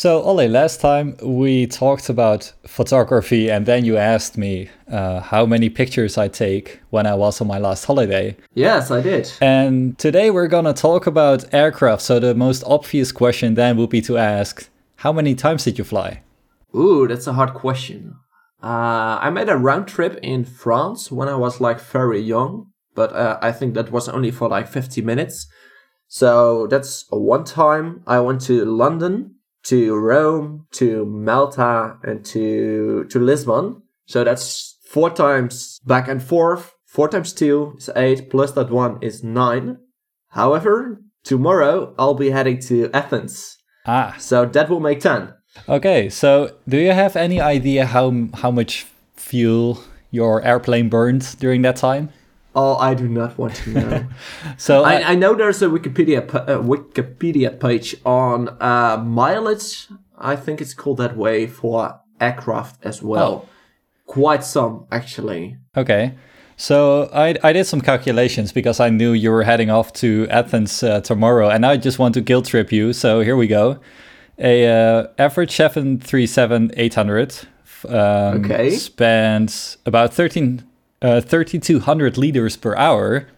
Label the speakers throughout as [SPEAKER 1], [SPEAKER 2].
[SPEAKER 1] So, Ole, last time we talked about photography, and then you asked me uh, how many pictures I take when I was on my last holiday.
[SPEAKER 2] Yes, I did.
[SPEAKER 1] And today we're gonna talk about aircraft. So, the most obvious question then would be to ask how many times did you fly?
[SPEAKER 2] Ooh, that's a hard question. Uh, I made a round trip in France when I was like very young, but uh, I think that was only for like 50 minutes. So that's one time I went to London to Rome, to Malta, and to to Lisbon. So that's four times back and forth. Four times two is eight, plus that one is nine. However, tomorrow I'll be heading to Athens.
[SPEAKER 1] Ah.
[SPEAKER 2] So that will make ten.
[SPEAKER 1] Okay, so do you have any idea how how much fuel your airplane burned during that time?
[SPEAKER 2] Oh, I do not want to know.
[SPEAKER 1] so
[SPEAKER 2] I, I, know there's a Wikipedia a Wikipedia page on uh, mileage. I think it's called that way for aircraft as well. Oh. Quite some actually.
[SPEAKER 1] Okay. So I, I did some calculations because I knew you were heading off to Athens uh, tomorrow, and I just want to guilt trip you. So here we go. A uh, average 737 800 um,
[SPEAKER 2] okay.
[SPEAKER 1] spends about 13 uh, 3200 liters per hour.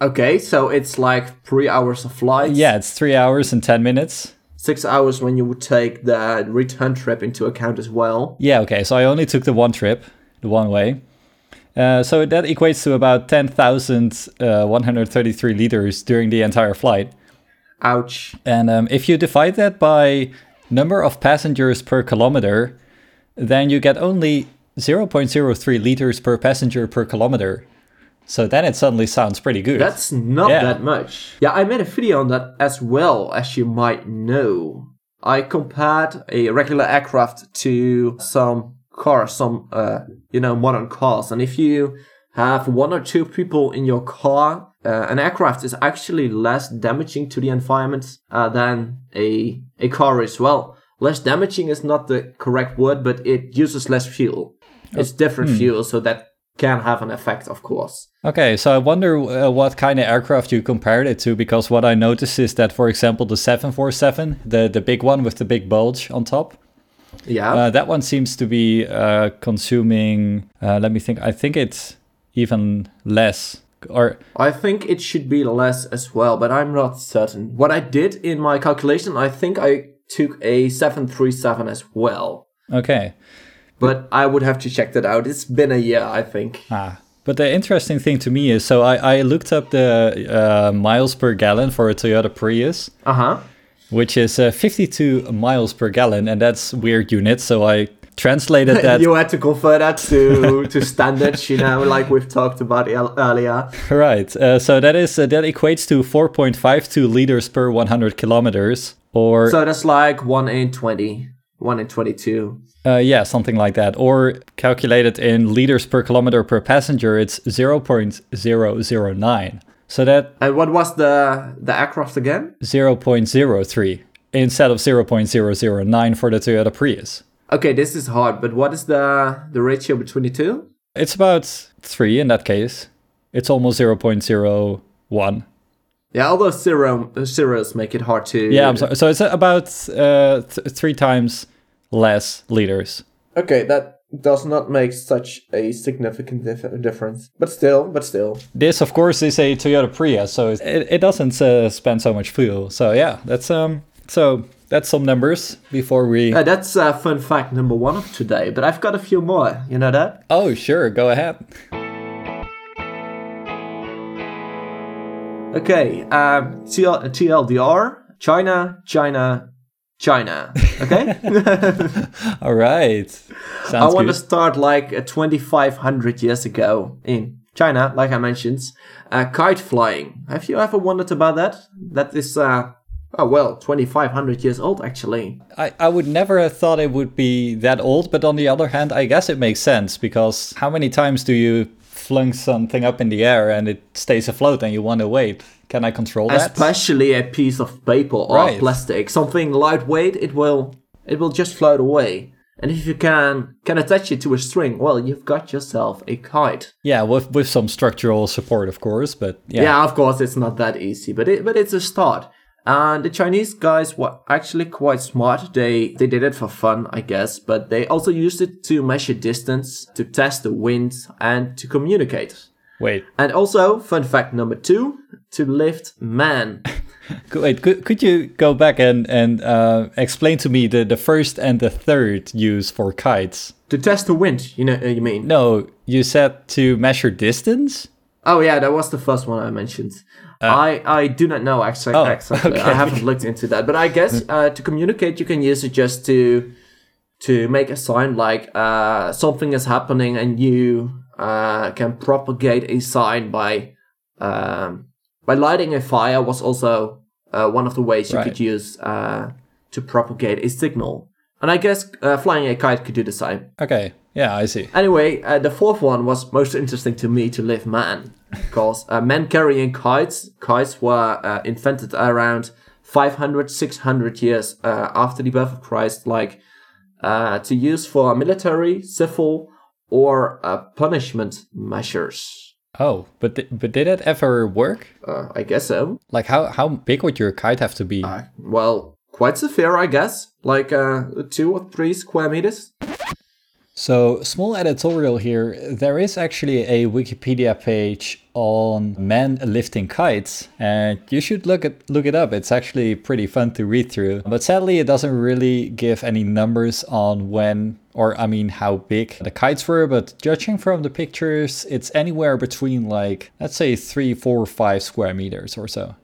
[SPEAKER 2] Okay, so it's like three hours of flight.
[SPEAKER 1] Yeah, it's three hours and 10 minutes.
[SPEAKER 2] Six hours when you would take the return trip into account as well.
[SPEAKER 1] Yeah, okay, so I only took the one trip, the one way. Uh, so that equates to about 10,133 uh, liters during the entire flight.
[SPEAKER 2] Ouch.
[SPEAKER 1] And um, if you divide that by number of passengers per kilometer, then you get only 0.03 liters per passenger per kilometer. So then it suddenly sounds pretty good.
[SPEAKER 2] That's not yeah. that much. Yeah, I made a video on that as well, as you might know. I compared a regular aircraft to some cars, some, uh, you know, modern cars. And if you have one or two people in your car, uh, an aircraft is actually less damaging to the environment uh, than a, a car as well. Less damaging is not the correct word, but it uses less fuel. It's different hmm. fuel, so that can have an effect, of course.
[SPEAKER 1] Okay, so I wonder uh, what kind of aircraft you compared it to, because what I noticed is that, for example, the 747, the, the big one with the big bulge on top,
[SPEAKER 2] yeah,
[SPEAKER 1] uh, that one seems to be uh, consuming. Uh, let me think. I think it's even less. Or
[SPEAKER 2] I think it should be less as well, but I'm not certain. What I did in my calculation, I think I took a 737 as well.
[SPEAKER 1] Okay
[SPEAKER 2] but I would have to check that out. It's been a year, I think.
[SPEAKER 1] Ah. But the interesting thing to me is so I, I looked up the uh, miles per gallon for a Toyota Prius.
[SPEAKER 2] Uh huh.
[SPEAKER 1] Which is uh, 52 miles per gallon, and that's weird units. So I translated that.
[SPEAKER 2] you had to convert that to to standards, you know, like we've talked about earlier.
[SPEAKER 1] Right. Uh, so that is uh, that equates to 4.52 liters per 100 kilometers, or
[SPEAKER 2] so that's like one in 20, one in 22.
[SPEAKER 1] Uh, yeah, something like that. Or calculated in liters per kilometer per passenger, it's 0.009. So that.
[SPEAKER 2] And what was the the aircraft again?
[SPEAKER 1] 0.03 instead of 0.009 for the Toyota Prius.
[SPEAKER 2] Okay, this is hard, but what is the the ratio between the two?
[SPEAKER 1] It's about three in that case. It's almost 0.01.
[SPEAKER 2] Yeah, although zero zeros make it hard to.
[SPEAKER 1] Yeah, I'm sorry. So it's about uh, th- three times less liters.
[SPEAKER 2] Okay, that does not make such a significant dif- difference. But still, but still.
[SPEAKER 1] This, of course, is a Toyota Prius, so it, it doesn't uh, spend so much fuel. So yeah, that's um, so that's some numbers before we.
[SPEAKER 2] Uh, that's uh, fun fact number one of today. But I've got a few more. You know that?
[SPEAKER 1] Oh sure, go ahead.
[SPEAKER 2] Okay, um, TL- TLDR, China, China, China. Okay.
[SPEAKER 1] All right.
[SPEAKER 2] Sounds I want good. to start like uh, 2,500 years ago in China, like I mentioned, uh, kite flying. Have you ever wondered about that? That is, uh, oh well, 2,500 years old actually.
[SPEAKER 1] I, I would never have thought it would be that old, but on the other hand, I guess it makes sense because how many times do you flung something up in the air and it stays afloat and you want to wait, can I control that?
[SPEAKER 2] Especially a piece of paper or right. plastic, something lightweight, it will it will just float away. And if you can can attach it to a string, well, you've got yourself a kite.
[SPEAKER 1] Yeah, with with some structural support, of course, but yeah.
[SPEAKER 2] Yeah, of course, it's not that easy, but it but it's a start. And the Chinese guys were actually quite smart. They they did it for fun, I guess, but they also used it to measure distance, to test the wind, and to communicate.
[SPEAKER 1] Wait,
[SPEAKER 2] And also, fun fact number two, to lift man.
[SPEAKER 1] Could- Wait, could, could you go back and, and uh, explain to me the, the first and the third use for kites?
[SPEAKER 2] to test the wind, you know, uh, you mean?
[SPEAKER 1] No, you said to measure distance?
[SPEAKER 2] Oh yeah, that was the first one I mentioned. I, I do not know exa-
[SPEAKER 1] Oh,
[SPEAKER 2] exactly.
[SPEAKER 1] okay.
[SPEAKER 2] I haven't looked into that, but I guess uh, to communicate, you can use it just to to make a sign like uh, something is happening, and you uh, can propagate a sign by um, by lighting a fire. Was also uh, one of the ways you
[SPEAKER 1] Right.
[SPEAKER 2] could use uh, to propagate a signal. And I guess uh, flying a kite could do the same.
[SPEAKER 1] Okay, yeah, I see.
[SPEAKER 2] Anyway, uh, the fourth one was most interesting to me to live man, because uh, men carrying kites, kites were uh, invented around 500, 600 years uh, after the birth of Christ, like uh, to use for military, civil, or uh, punishment measures.
[SPEAKER 1] Oh, but th- but did that ever work?
[SPEAKER 2] Uh, I guess so.
[SPEAKER 1] Like, how, how big would your kite have to be?
[SPEAKER 2] Well, quite severe, I guess. Like uh, two or three square meters.
[SPEAKER 1] So, small editorial here. There is actually a Wikipedia page on men lifting kites, and you should look it look it up. It's actually pretty fun to read through. But sadly, it doesn't really give any numbers on when or I mean how big the kites were. But judging from the pictures, it's anywhere between like let's say three, four, five square meters or so.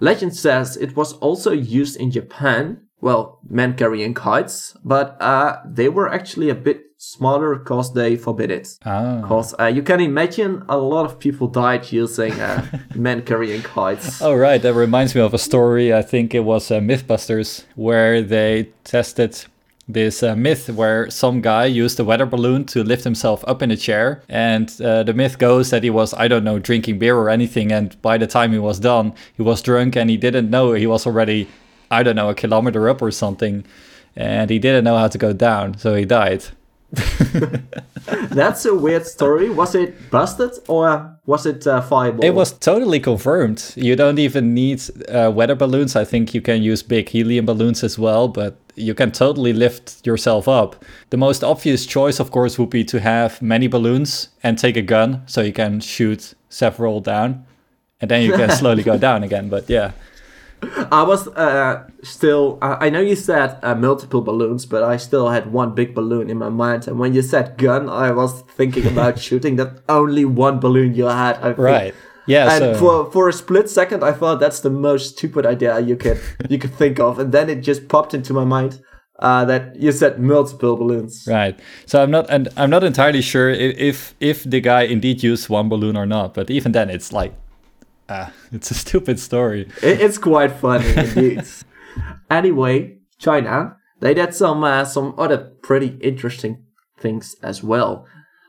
[SPEAKER 2] Legend says it was also used in Japan. Well, men carrying kites, but uh, they were actually a bit smaller because they forbid it.
[SPEAKER 1] Ah.
[SPEAKER 2] Because uh, you can imagine a lot of people died using uh, men carrying kites.
[SPEAKER 1] Oh right, that reminds me of a story. I think it was uh, MythBusters where they tested this uh, myth where some guy used a weather balloon to lift himself up in a chair, and uh, the myth goes that he was I don't know drinking beer or anything, and by the time he was done, he was drunk and he didn't know he was already I don't know a kilometer up or something, and he didn't know how to go down, so he died.
[SPEAKER 2] That's a weird story. Was it busted or was it uh, fireball?
[SPEAKER 1] It was totally confirmed. You don't even need uh, weather balloons. I think you can use big helium balloons as well, but you can totally lift yourself up. The most obvious choice, of course, would be to have many balloons and take a gun so you can shoot several down. And then you can slowly go down again. But yeah.
[SPEAKER 2] I was uh, still. Uh, I know you said uh, multiple balloons, but I still had one big balloon in my mind. And when you said gun, I was thinking about shooting that only one balloon you had. I think.
[SPEAKER 1] Right. Yeah.
[SPEAKER 2] And
[SPEAKER 1] so,
[SPEAKER 2] for for a split second, I thought that's the most stupid idea you could you could think of, and then it just popped into my mind uh, that you said multiple balloons.
[SPEAKER 1] Right. So I'm not, and I'm not entirely sure if if the guy indeed used one balloon or not. But even then, it's like, ah, it's a stupid story.
[SPEAKER 2] It, it's quite funny indeed. anyway, China they did some uh, some other pretty interesting things as well.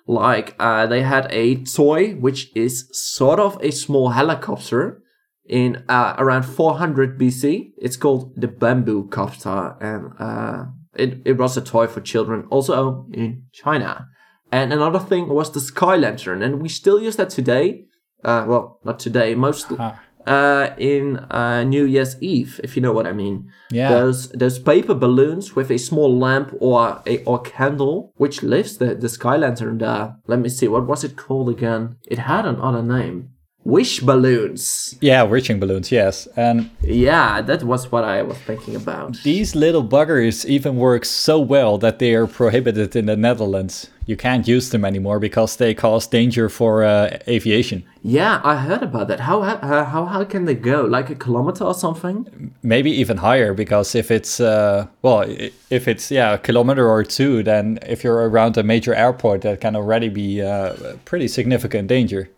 [SPEAKER 2] Like uh, they had a toy which is sort of a small helicopter in uh, around 400 BC. It's called the bamboo copter, and uh, it it was a toy for children also in China. And another thing was the sky lantern, and we still use that today. Uh, well, not today, mostly
[SPEAKER 1] Ah.
[SPEAKER 2] uh, in uh, New Year's Eve, if you know what I mean.
[SPEAKER 1] Yeah.
[SPEAKER 2] Those those paper balloons with a small lamp or a or candle, which lifts the, the sky lantern there. Let me see, what was it called again? It had another name. Wish balloons.
[SPEAKER 1] Yeah, wishing balloons. Yes, and
[SPEAKER 2] Yeah, that was what I was thinking about.
[SPEAKER 1] These little buggers even work so well that they are prohibited in the Netherlands. You can't use them anymore because they cause danger for uh, aviation.
[SPEAKER 2] Yeah, I heard about that. How how how how can they go? Like a kilometer or something?
[SPEAKER 1] Maybe even higher because if it's uh, well, if it's yeah a kilometer or two, then if you're around a major airport, that can already be uh, pretty significant danger.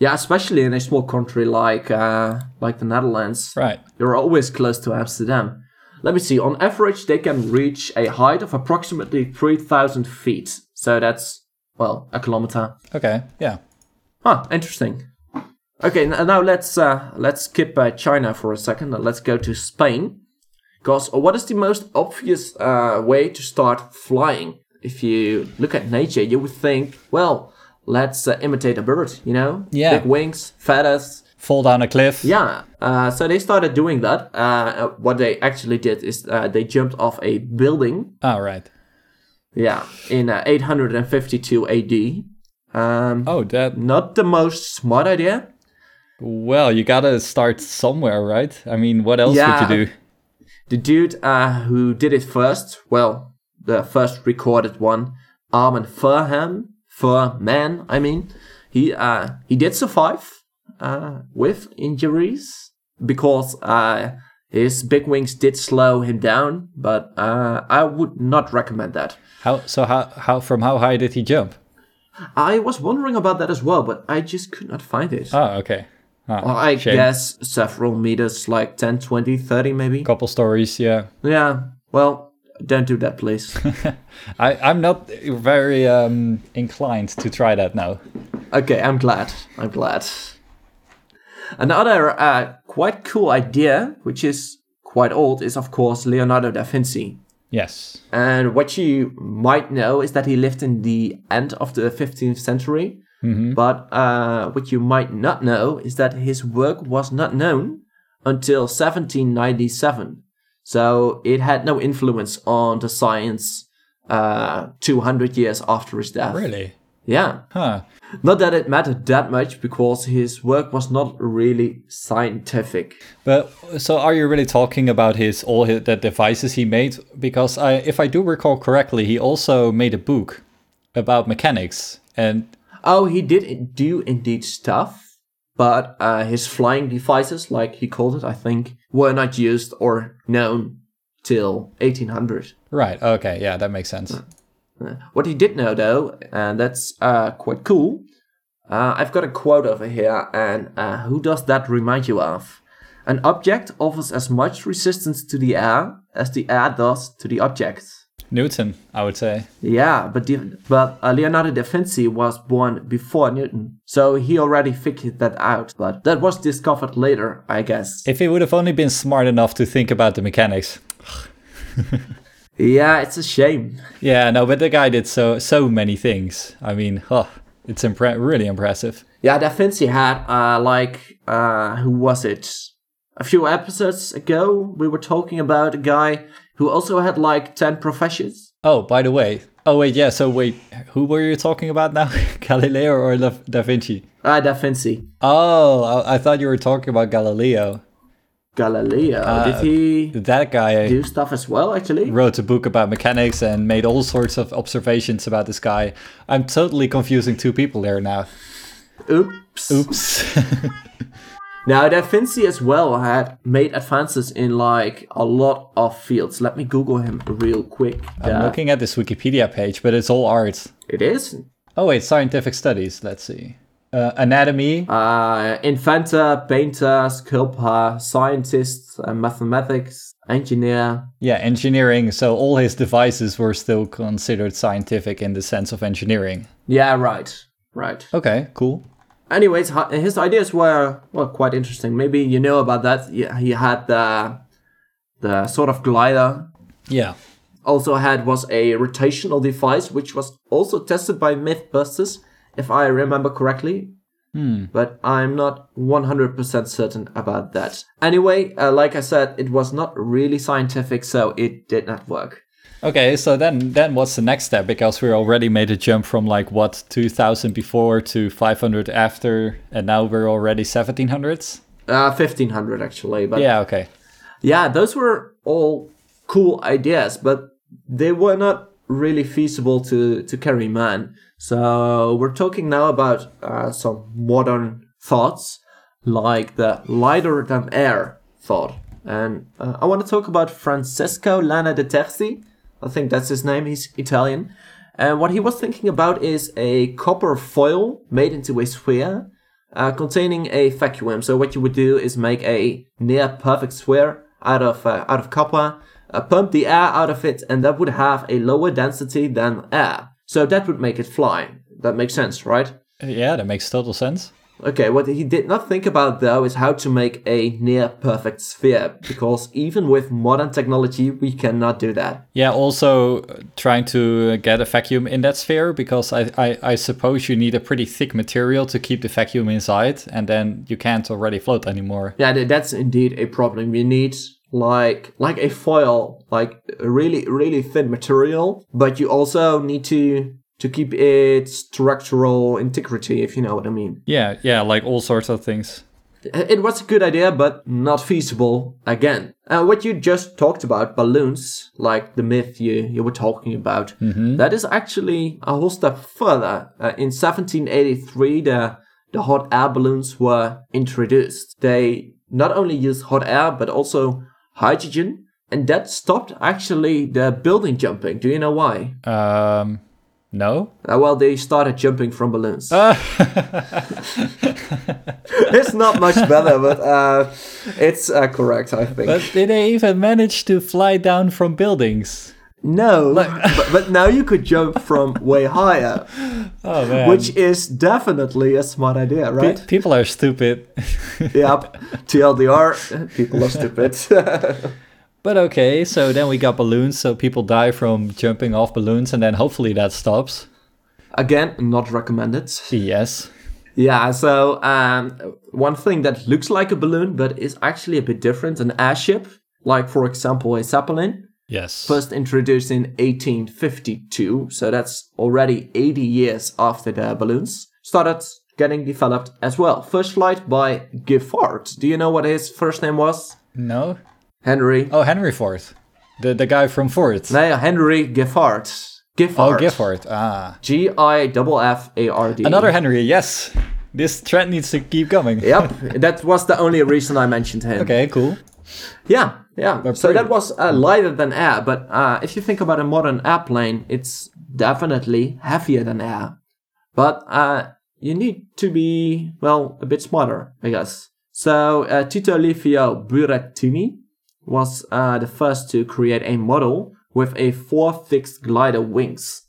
[SPEAKER 2] Yeah, especially in a small country like uh, like the Netherlands.
[SPEAKER 1] Right.
[SPEAKER 2] You're always close to Amsterdam. Let me see. On average, they can reach a height of approximately 3,000 feet. So that's, well, a kilometer.
[SPEAKER 1] Okay. Yeah.
[SPEAKER 2] Huh, interesting. Okay, now let's uh, let's skip uh, China for a second and let's go to Spain. Because what is the most obvious uh, way to start flying? If you look at nature, you would think, well, let's uh, imitate a bird, you know?
[SPEAKER 1] Yeah.
[SPEAKER 2] Big wings, feathers,
[SPEAKER 1] Fall down a cliff.
[SPEAKER 2] Yeah, uh, so they started doing that. Uh, what they actually did is uh, they jumped off a building.
[SPEAKER 1] Oh, right.
[SPEAKER 2] Yeah, in uh, 852 AD. Um,
[SPEAKER 1] Oh, that.
[SPEAKER 2] Not the most smart idea.
[SPEAKER 1] Well, you gotta start somewhere, right? I mean, what else
[SPEAKER 2] Yeah.
[SPEAKER 1] would you do?
[SPEAKER 2] The dude uh, who did it first, well, the first recorded one, Armen Furham, Firman, I mean, he uh, he did survive uh, with injuries because uh, his big wings did slow him down, but uh, I would not recommend that.
[SPEAKER 1] How? So how? How? From how high did he jump?
[SPEAKER 2] I was wondering about that as well, but I just could not find it.
[SPEAKER 1] Oh, okay.
[SPEAKER 2] Well, I
[SPEAKER 1] shame.
[SPEAKER 2] guess several meters, like 10, 20, 30 maybe.
[SPEAKER 1] Couple stories, yeah.
[SPEAKER 2] Yeah, well, don't do that, please.
[SPEAKER 1] I, I'm not very um, inclined to try that now.
[SPEAKER 2] Okay, I'm glad. I'm glad. Another uh, quite cool idea, which is quite old, is of course Leonardo da Vinci.
[SPEAKER 1] Yes.
[SPEAKER 2] And what you might know is that he lived in the end of the 15th century. But uh, what you might not know is that his work was not known until 1797. So it had no influence on the science uh, 200 years after his death.
[SPEAKER 1] Really?
[SPEAKER 2] Yeah.
[SPEAKER 1] Huh.
[SPEAKER 2] Not that it mattered that much because his work was not really scientific.
[SPEAKER 1] But so, are you really talking about his all his, the devices he made? Because I, if I do recall correctly, he also made a book about mechanics. And
[SPEAKER 2] Oh, he did do indeed stuff, but uh, his flying devices, like he called it, I think, were not used or known till 1800.
[SPEAKER 1] right, okay, yeah, that makes sense.
[SPEAKER 2] Uh, What he did know, though, and that's uh, quite cool. Uh, I've got a quote over here, and uh, who does that remind you of? An object offers as much resistance to the air as the air does to the object.
[SPEAKER 1] Newton, I would say.
[SPEAKER 2] Yeah, but but uh, Leonardo da Vinci was born before Newton, so he already figured that out. But that was discovered later, I guess.
[SPEAKER 1] If he would have only been smart enough to think about the mechanics.
[SPEAKER 2] Yeah, it's a shame.
[SPEAKER 1] Yeah, no, but the guy did so so many things. I mean, oh, it's impre- really impressive.
[SPEAKER 2] Yeah, Da Vinci had uh, like uh, who was it? A few episodes ago, we were talking about a guy who also had like ten professions.
[SPEAKER 1] Oh, by the way. Oh wait, yeah. So wait, who were you talking about now? Galileo or Da, da Vinci?
[SPEAKER 2] Ah, Da Vinci,
[SPEAKER 1] Oh, I, I thought you were talking about Galileo.
[SPEAKER 2] Galileo. Did he
[SPEAKER 1] That guy
[SPEAKER 2] do stuff as well? Actually,
[SPEAKER 1] wrote a book about mechanics and made all sorts of observations about this guy. I'm totally confusing two people there now.
[SPEAKER 2] oops.
[SPEAKER 1] Oops.
[SPEAKER 2] Now, Da Vinci as well had made advances in like a lot of fields. Let me Google him real quick.
[SPEAKER 1] I'm
[SPEAKER 2] Da-
[SPEAKER 1] looking at this Wikipedia page, but it's all art.
[SPEAKER 2] it is
[SPEAKER 1] Oh wait, scientific studies. Let's see. Uh, anatomy.
[SPEAKER 2] uh, inventor, painter, sculptor, scientist, uh, mathematics, engineer.
[SPEAKER 1] Yeah, engineering. So all his devices were still considered scientific in the sense of engineering.
[SPEAKER 2] Yeah, right, right.
[SPEAKER 1] Okay, cool.
[SPEAKER 2] Anyways, his ideas were well quite interesting. Maybe you know about that. He had the the sort of glider.
[SPEAKER 1] Yeah.
[SPEAKER 2] Also had was a rotational device, which was also tested by MythBusters, if I remember correctly. Hmm. But I'm not 100% certain about that. Anyway, uh, like I said, it was not really scientific, so it did not work.
[SPEAKER 1] Okay, so then then what's the next step? Because we already made a jump from like what 2000 before to 500 after, and now we're already 1700s.
[SPEAKER 2] Uh, 1500 actually, but
[SPEAKER 1] Yeah. Okay.
[SPEAKER 2] yeah, those were all cool ideas, but they were not really feasible to, to carry man. So we're talking now about uh, some modern thoughts, like the lighter than air thought. And uh, I want to talk about Francesco Lana de Terzi. I think that's his name. He's Italian. And what he was thinking about is a copper foil made into a sphere uh, containing a vacuum. So what you would do is make a near perfect sphere out of uh, out of copper, uh, pump the air out of it, and that would have a lower density than air. So that would make it fly. That makes sense, right?
[SPEAKER 1] Yeah, that makes total sense.
[SPEAKER 2] Okay, what he did not think about though is how to make a near perfect sphere, because even with modern technology, we cannot do that.
[SPEAKER 1] Yeah, also uh, trying to get a vacuum in that sphere because I, I, I suppose you need a pretty thick material to keep the vacuum inside, and then you can't already float anymore.
[SPEAKER 2] Yeah, that's indeed a problem. You need like like a foil, like a really really thin material, but you also need to to keep its structural integrity, if you know what I mean.
[SPEAKER 1] Yeah, yeah, like all sorts of things.
[SPEAKER 2] It was a good idea, but not feasible again. Uh, what you just talked about, balloons, like the myth you, you were talking about, that is actually a whole step further. Uh, in 1783, the, the hot air balloons were introduced. They not only use hot air, but also hydrogen. And that stopped actually the building jumping. Do you know why?
[SPEAKER 1] Um, no?
[SPEAKER 2] Uh, well, they started jumping from balloons.
[SPEAKER 1] Uh,
[SPEAKER 2] it's not much better, but uh, it's uh, correct, I think.
[SPEAKER 1] but did they even manage to fly down from buildings?
[SPEAKER 2] no, but, but now you could jump from way higher,
[SPEAKER 1] Oh man.
[SPEAKER 2] which is definitely a smart idea,
[SPEAKER 1] Pe-
[SPEAKER 2] right?
[SPEAKER 1] people are stupid.
[SPEAKER 2] yep. TLDR, people are stupid.
[SPEAKER 1] But okay, so then we got balloons, so people die from jumping off balloons, and then hopefully that stops.
[SPEAKER 2] Again, not recommended.
[SPEAKER 1] Yes.
[SPEAKER 2] Yeah, so um, one thing that looks like a balloon but is actually a bit different, an airship, like for example a Zeppelin,
[SPEAKER 1] Yes.
[SPEAKER 2] first introduced in 1852, so that's already 80 years after the balloons, started getting developed as well. First flight by Giffard. Do you know what his first name was?
[SPEAKER 1] no?
[SPEAKER 2] Henry.
[SPEAKER 1] Oh, Henry Ford. The the guy from Ford.
[SPEAKER 2] No, Henry Giffard. Giffard.
[SPEAKER 1] Oh, Gifford. Ah.
[SPEAKER 2] G I F F A R D.
[SPEAKER 1] Another Henry, yes. This trend needs to keep going.
[SPEAKER 2] Yep, that was the only reason I mentioned him.
[SPEAKER 1] Okay, cool.
[SPEAKER 2] Yeah, yeah. so
[SPEAKER 1] pretty-
[SPEAKER 2] that was uh, lighter than air, but uh, if you think about a modern airplane, it's definitely heavier than air. But uh, you need to be, well, a bit smarter, I guess. So uh, Tito Livio Burattini was uh, the first to create a model with a four fixed glider wings,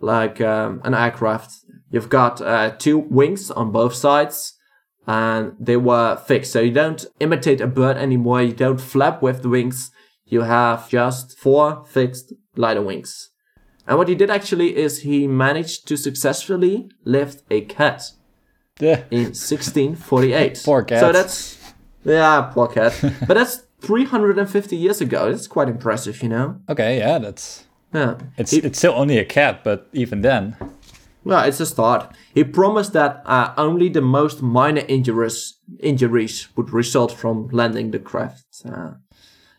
[SPEAKER 2] like um, an aircraft. You've got uh, two wings on both sides, and they were fixed. So you don't imitate a bird anymore. You don't flap with the wings. You have just four fixed glider wings. And what he did actually is he managed to successfully lift a cat
[SPEAKER 1] Yeah.
[SPEAKER 2] in 1648.
[SPEAKER 1] Poor cat.
[SPEAKER 2] So that's yeah, poor cat. but that's 350 years ago. That's quite impressive, you know.
[SPEAKER 1] Okay, yeah, that's
[SPEAKER 2] Yeah.
[SPEAKER 1] it's
[SPEAKER 2] He-
[SPEAKER 1] it's still only a cat, but even then.
[SPEAKER 2] Well, it's a start. He promised that uh, only the most minor injuries injuries would result from landing the craft. Uh,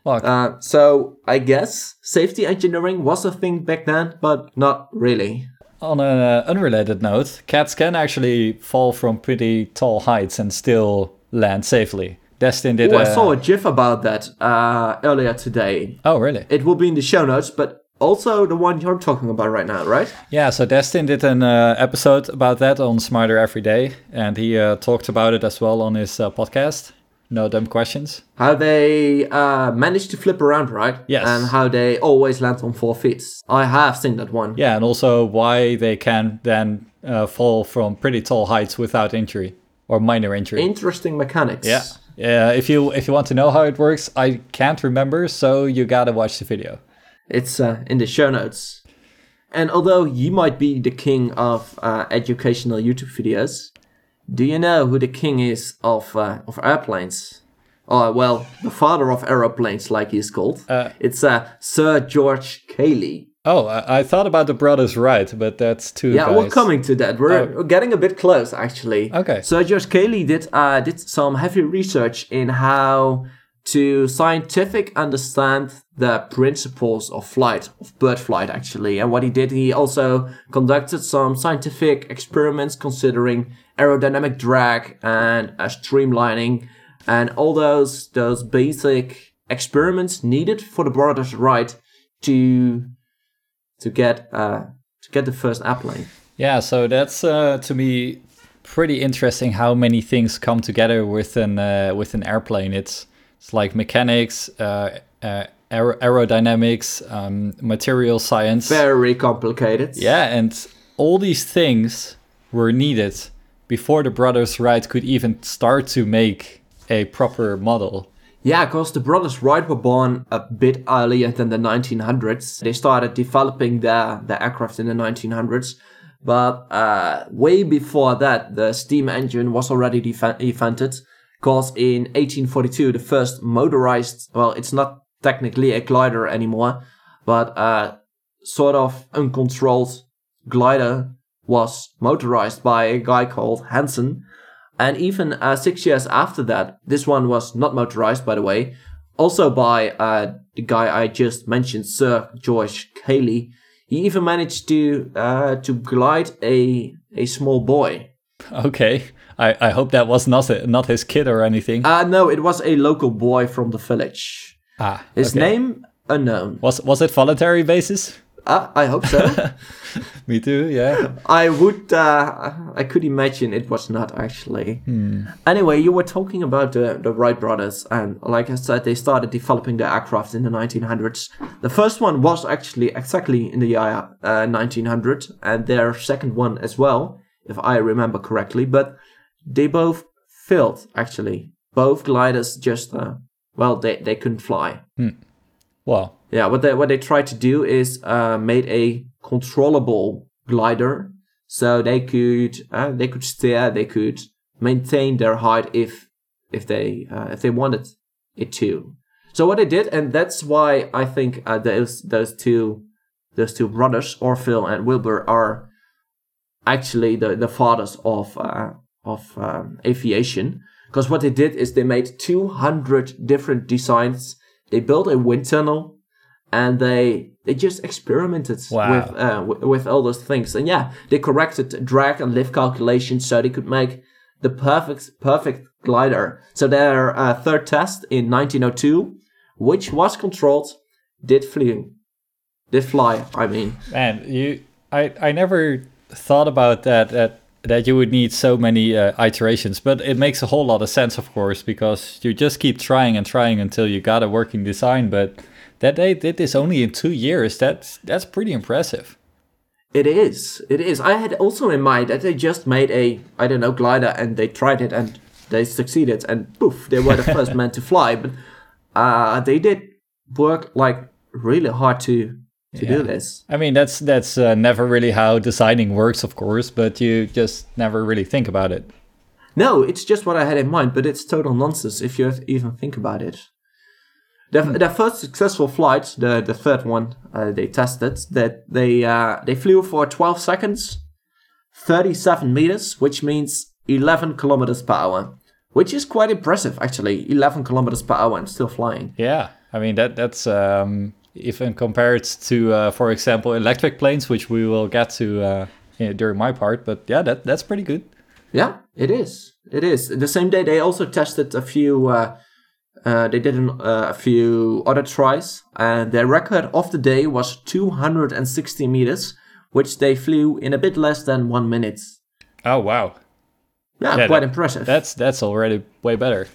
[SPEAKER 1] Well,
[SPEAKER 2] uh, so I guess safety engineering was a thing back then, but not really.
[SPEAKER 1] on an uh, unrelated note, cats can actually fall from pretty tall heights and still land safely. Destin did
[SPEAKER 2] Oh, I
[SPEAKER 1] a-
[SPEAKER 2] saw a GIF about that uh, earlier today.
[SPEAKER 1] Oh, really?
[SPEAKER 2] It will be in the show notes, but also the one you're talking about right now, right?
[SPEAKER 1] Yeah, so Destin did an uh, episode about that on Smarter Every Day, and he uh, talked about it as well on his uh, podcast. No dumb questions.
[SPEAKER 2] How they uh, manage to flip around, right?
[SPEAKER 1] Yes.
[SPEAKER 2] And how they always land on four feet. I have seen that one.
[SPEAKER 1] Yeah, and also why they can then uh, fall from pretty tall heights without injury or minor injury.
[SPEAKER 2] Interesting mechanics.
[SPEAKER 1] yeah, yeah. If you if you want to know how it works, I can't remember, so you gotta watch the video.
[SPEAKER 2] It's uh, in the show notes. And although you might be the king of uh, educational YouTube videos, do you know who the king is of uh, of airplanes? Oh, well, the father of aeroplanes, like he's called.
[SPEAKER 1] Uh,
[SPEAKER 2] it's uh, Sir George Cayley.
[SPEAKER 1] Oh, I, I thought about the brothers Wright, but that's too.
[SPEAKER 2] Yeah,
[SPEAKER 1] guys.
[SPEAKER 2] we're coming to that. We're,
[SPEAKER 1] Oh.
[SPEAKER 2] getting a bit close, actually.
[SPEAKER 1] Okay.
[SPEAKER 2] So George Cayley did uh, did some heavy research in how to scientific understand the principles of flight, of bird flight, actually. And what he did, he also conducted some scientific experiments considering aerodynamic drag and uh, streamlining, and all those those basic experiments needed for the brothers Wright to to get uh, to get the first airplane.
[SPEAKER 1] Yeah, so that's uh, to me pretty interesting how many things come together with an uh, with an airplane. It's it's like mechanics, uh, uh, aer- aerodynamics, um, material science.
[SPEAKER 2] Very complicated.
[SPEAKER 1] Yeah, and all these things were needed before the brothers Wright could even start to make a proper model.
[SPEAKER 2] Yeah, because the brothers Wright were born a bit earlier than the 1900s. They started developing their, their aircraft in the 1900s. But uh, way before that, the steam engine was already invented. Because in 1842, the first motorized, well, it's not technically a glider anymore, but uh, sort of uncontrolled glider was motorized by a guy called Hansen. And even uh, six years after that, this one was not motorized, by the way, also by uh, the guy I just mentioned, Sir George Cayley. He even managed to uh, to glide a a small boy.
[SPEAKER 1] Okay, I, I hope that was not a, not his kid or anything.
[SPEAKER 2] Uh no, it was a local boy from the village.
[SPEAKER 1] ah,
[SPEAKER 2] His
[SPEAKER 1] okay.
[SPEAKER 2] name unknown.
[SPEAKER 1] was was it voluntary basis?
[SPEAKER 2] Uh, I hope so.
[SPEAKER 1] Me too. Yeah.
[SPEAKER 2] I would. Uh, I could imagine it was not actually. Anyway, you were talking about the the Wright brothers, and like I said, they started developing the aircraft in the 1900s. The first one was actually exactly in the year uh, 1900, and their second one as well, if I remember correctly. But they both failed actually. Both gliders just uh, well, they they couldn't fly. Hmm.
[SPEAKER 1] Well,
[SPEAKER 2] Yeah, what they what they tried to do is uh, made a controllable glider, so they could uh, they could steer, they could maintain their height if if they uh, if they wanted it to. So what they did, and that's why I think uh, those those two those two brothers, Orville and Wilbur, are actually the the fathers of uh, of um, aviation. Because what they did is they made 200 different designs. They built a wind tunnel and they they just experimented
[SPEAKER 1] Wow.
[SPEAKER 2] with uh, w- with all those things. And yeah, they corrected drag and lift calculations so they could make the perfect perfect glider. So their uh, third test in 1902, which was controlled, did flew, did fly. I mean,
[SPEAKER 1] man, you I I never thought about that that that you would need so many uh, iterations, but it makes a whole lot of sense, of course, because you just keep trying and trying until you got a working design. But that they did this only in two years. That's that's pretty impressive.
[SPEAKER 2] It is. It is. I had also in mind that they just made a, I don't know, glider and they tried it and they succeeded and poof, they were the first man to fly. But uh, they did work like really hard to to do this.
[SPEAKER 1] I mean, that's that's uh, never really how designing works, of course, but you just never really think about it.
[SPEAKER 2] No, it's just what I had in mind, but it's total nonsense if you even think about it. Their, their first successful flight, the the third one uh, they tested, that they uh, they flew for 12 seconds, 37 meters, which means 11 kilometers per hour, which is quite impressive actually. 11 kilometers per hour and still flying.
[SPEAKER 1] Yeah, I mean that that's um, even compared to, uh, for example, electric planes, which we will get to uh, during my part. But yeah, that that's pretty good.
[SPEAKER 2] Yeah, it is. It is. The same day they also tested a few. Uh, uh, they did an, uh, a few other tries, and their record of the day was 260 meters, which they flew in a bit less than one minute.
[SPEAKER 1] Oh wow,
[SPEAKER 2] Yeah,
[SPEAKER 1] Yeah,
[SPEAKER 2] quite
[SPEAKER 1] that-
[SPEAKER 2] impressive.
[SPEAKER 1] that's that's already way better.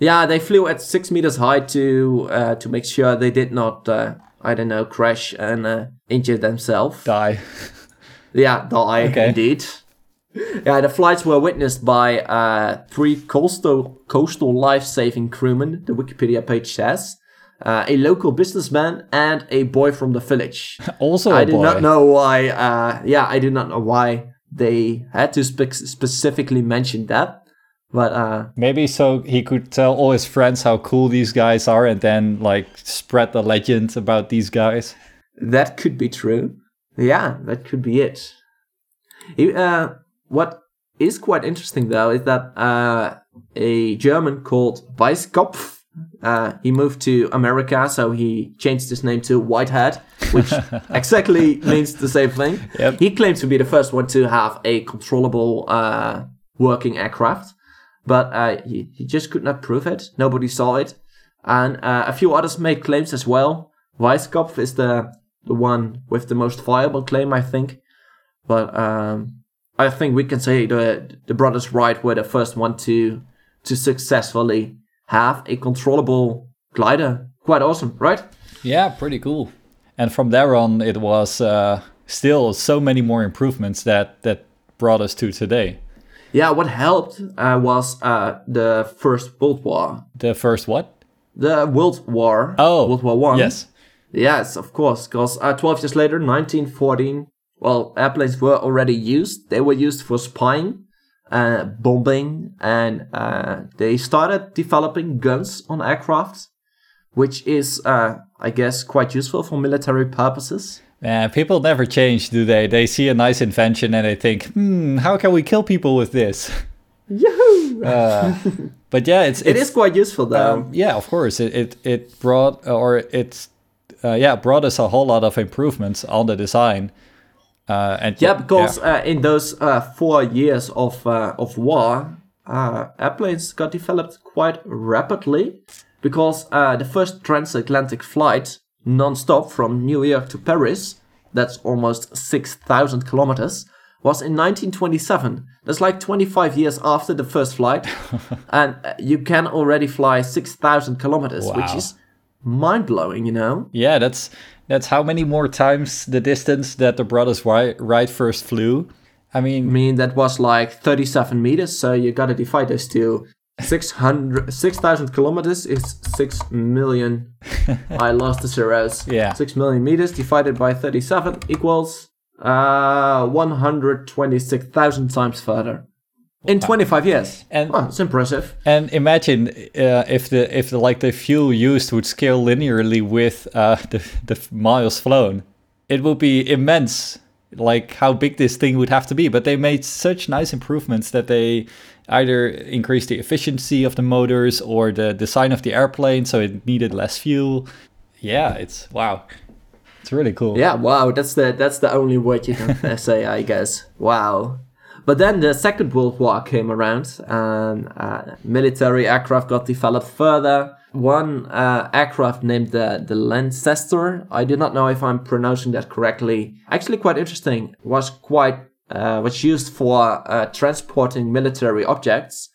[SPEAKER 2] yeah, they flew at six meters high to uh, to make sure they did not, uh, I don't know, crash and uh, injure themselves.
[SPEAKER 1] Die.
[SPEAKER 2] Yeah, die
[SPEAKER 1] Okay.
[SPEAKER 2] indeed. Yeah, the flights were witnessed by uh, three coastal coastal life-saving crewmen. The Wikipedia page says, uh, a local businessman and a boy from the village.
[SPEAKER 1] Also, a
[SPEAKER 2] I do
[SPEAKER 1] boy.
[SPEAKER 2] not know why. Uh, yeah, I do not know why they had to spe- specifically mention that. But uh,
[SPEAKER 1] Maybe so he could tell all his friends how cool these guys are, and then like spread the legend about these guys.
[SPEAKER 2] that could be true. Yeah, that could be it. He- uh, what is quite interesting though is that uh, a German called Weißkopf, uh, he moved to America, so he changed his name to Whitehead, which exactly means the same thing.
[SPEAKER 1] Yep.
[SPEAKER 2] He claimed to be the first one to have a controllable uh, working aircraft, but uh, he, he just could not prove it. Nobody saw it, and uh, a few others made claims as well. Weisskopf is the the one with the most viable claim, I think. But um, I think we can say the the brothers Wright were the first one to to successfully have a controllable glider. Quite awesome, right?
[SPEAKER 1] Yeah, pretty cool. And from there on, it was uh, still so many more improvements that that brought us to today.
[SPEAKER 2] Yeah, what helped uh, was uh, the First World War.
[SPEAKER 1] The first what?
[SPEAKER 2] The World War.
[SPEAKER 1] Oh,
[SPEAKER 2] World War One.
[SPEAKER 1] Yes.
[SPEAKER 2] Yes, of course, because uh, 12 years later, 1914, well, airplanes were already used. They were used for spying, uh, bombing, and uh, they started developing guns on aircraft, which is, uh, I guess, quite useful for military purposes.
[SPEAKER 1] Uh, people never change, do they? They see a nice invention and they think, hmm, how can we kill people with this?
[SPEAKER 2] Yahoo!
[SPEAKER 1] Uh, but yeah, it's,
[SPEAKER 2] it
[SPEAKER 1] it's
[SPEAKER 2] quite useful, though.
[SPEAKER 1] um, yeah, of course. It it, it brought or it's uh, yeah brought us a whole lot of improvements on the design. Uh, and
[SPEAKER 2] Yeah, because Uh, in those uh, four years of uh, of war, uh, airplanes got developed quite rapidly. Because uh, the first transatlantic flight, non-stop from New York to Paris, that's almost six thousand kilometers, was in 1927. That's like 25 years after the first flight, and you can already fly six thousand kilometers, which is mind blowing. You know.
[SPEAKER 1] yeah, that's that's how many more times the distance that the brothers Wright, Wright first flew. I mean,
[SPEAKER 2] I mean, that was like 37 meters, so you gotta divide this to 600, 6,000 kilometers is 6 million. I lost the zeros.
[SPEAKER 1] Yeah.
[SPEAKER 2] 6 million meters divided by 37 equals uh 126,000 times further. In 25 years.
[SPEAKER 1] And-
[SPEAKER 2] it's impressive.
[SPEAKER 1] And imagine uh, if the if the like the fuel used would scale linearly with uh, the the miles flown, it would be immense. Like how big this thing would have to be. But they made such nice improvements that they either increased the efficiency of the motors or the design of the airplane, so it needed less fuel. Yeah, it's wow, it's really cool.
[SPEAKER 2] Yeah, wow, that's the that's the only word you can say, I guess. Wow. But then the Second World War came around, and uh, military aircraft got developed further. One uh, aircraft named the the Lancaster. I do not know if I'm pronouncing that correctly. Actually, quite interesting. Was quite uh, was used for uh, transporting military objects,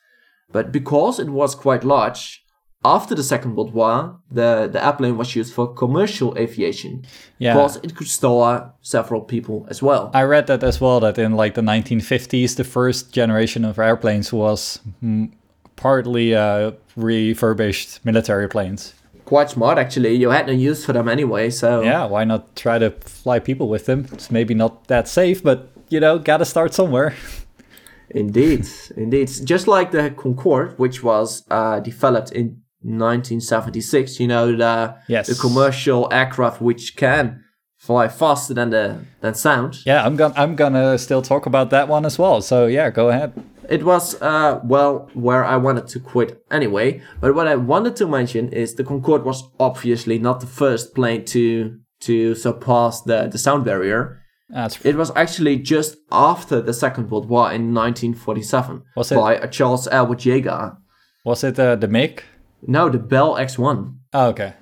[SPEAKER 2] but because it was quite large. After the Second World War, the, the airplane was used for commercial aviation
[SPEAKER 1] Yeah.
[SPEAKER 2] because it could store several people as well.
[SPEAKER 1] I read that as well. That in like the 1950s, the first generation of airplanes was mm, partly uh, refurbished military planes.
[SPEAKER 2] Quite smart, actually. You had no use for them anyway, so
[SPEAKER 1] Yeah, why not try to fly people with them? It's maybe not that safe, but you know, gotta start somewhere.
[SPEAKER 2] indeed, indeed. Just like the Concorde, which was uh, developed in 1976. You know the
[SPEAKER 1] Yes.
[SPEAKER 2] the commercial aircraft which can fly faster than the than sound.
[SPEAKER 1] Yeah, I'm gonna I'm gonna still talk about that one as well. So yeah, go ahead.
[SPEAKER 2] It was uh well where I wanted to quit anyway. But what I wanted to mention is the Concorde was obviously not the first plane to to surpass the, the sound barrier.
[SPEAKER 1] That's
[SPEAKER 2] It was actually just after the Second World War in 1947
[SPEAKER 1] Was it-
[SPEAKER 2] by a Charles Elwood Yeager.
[SPEAKER 1] was it uh, the MiG?
[SPEAKER 2] No, the Bell X1.
[SPEAKER 1] Oh, okay.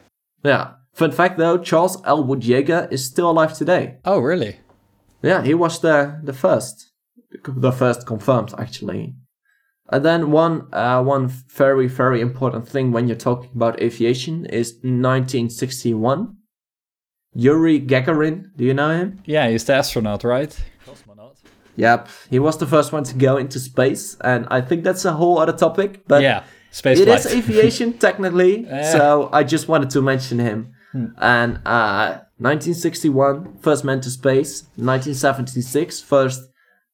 [SPEAKER 2] Yeah. Fun fact though, Charles Elwood Yeager is still alive today.
[SPEAKER 1] Oh, really?
[SPEAKER 2] Yeah, he was the the first, the first confirmed actually. And then one uh, one very very important thing when you're talking about aviation is 1961. Yuri Gagarin, do you know him?
[SPEAKER 1] Yeah, he's the astronaut, right? Cosmonaut.
[SPEAKER 2] Yep, he was the first one to go into space, and I think that's a whole other topic. But
[SPEAKER 1] Yeah, space
[SPEAKER 2] it is aviation technically,
[SPEAKER 1] Eh.
[SPEAKER 2] so I just wanted to mention him. And uh, 1961, first man to space. 1976, first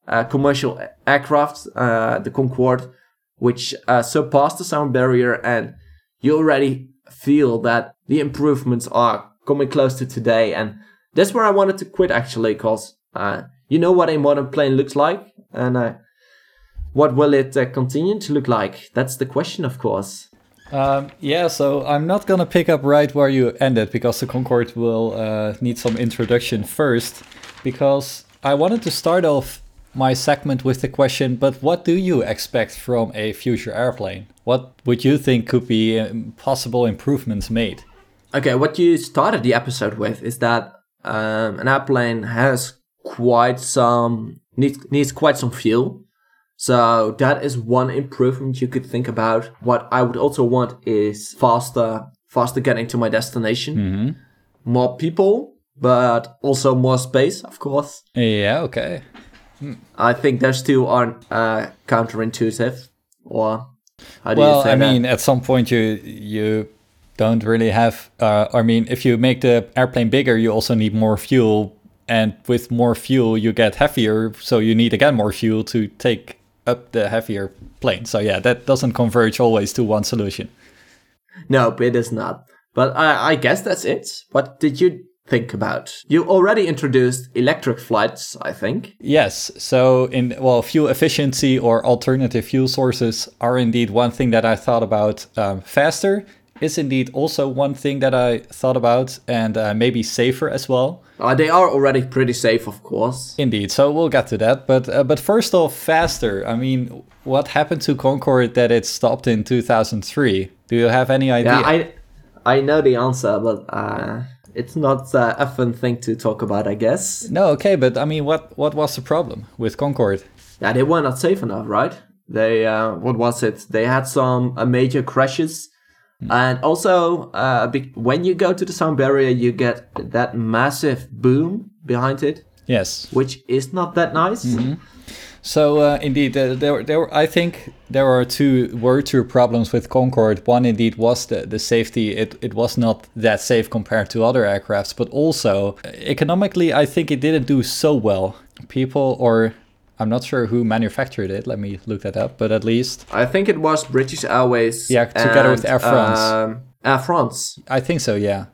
[SPEAKER 2] uh, commercial aircraft, uh, the Concorde, which uh, surpassed the sound barrier, and you already feel that the improvements are coming close to today. And that's where I wanted to quit actually, because uh, you know what a modern plane looks like, and uh, what will it uh, continue to look like? That's the question, of course.
[SPEAKER 1] Um, yeah, so I'm not gonna pick up right where you ended because the Concorde will uh, need some introduction first. Because I wanted to start off my segment with the question, but what do you expect from a future airplane? What would you think could be um, possible improvements made?
[SPEAKER 2] Okay, what you started the episode with is that um, an airplane has quite some needs needs quite some fuel. So that is one improvement you could think about. What I would also want is faster faster getting to my destination. More people, but also more space, of course.
[SPEAKER 1] Yeah, okay.
[SPEAKER 2] I think those two aren't uh, counterintuitive. Or how do
[SPEAKER 1] well,
[SPEAKER 2] you say
[SPEAKER 1] I
[SPEAKER 2] that?
[SPEAKER 1] mean, at some point you you don't really have. Uh, I mean, if you make the airplane bigger, you also need more fuel, and with more fuel, you get heavier. So you need again more fuel to take up the heavier plane. So yeah, that doesn't converge always to one solution.
[SPEAKER 2] No, it is not. But I, I guess that's it. What did you think about? You already introduced electric flights, I think.
[SPEAKER 1] Yes. So in well, fuel efficiency or alternative fuel sources are indeed one thing that I thought about. Um, faster is indeed also one thing that I thought about, and uh, maybe safer as well.
[SPEAKER 2] Uh, they are already pretty safe, of course.
[SPEAKER 1] Indeed. So we'll get to that. But uh, but first off, faster. I mean, what happened to Concorde that it stopped in 2003? Do you have any idea?
[SPEAKER 2] Yeah, I I know the answer, but uh, it's not uh, a fun thing to talk about, I guess.
[SPEAKER 1] no. Okay, but I mean, what what was the problem with Concorde?
[SPEAKER 2] Yeah, they were not safe enough, right? They uh, what was it? They had some uh, major crashes, and also uh, when you go to the sound barrier, you get that massive boom behind it,
[SPEAKER 1] Yes.
[SPEAKER 2] which is not that nice.
[SPEAKER 1] So uh, indeed, uh, there, there. I think there are two were two problems with Concorde. One indeed was the, the safety. It it was not that safe compared to other aircrafts, but also uh, economically, I think it didn't do so well. People, or I'm not sure who manufactured it. Let me look that up. But at least
[SPEAKER 2] I think it was British Airways.
[SPEAKER 1] Yeah, together with Air France.
[SPEAKER 2] Um, Air France.
[SPEAKER 1] I think so, yeah.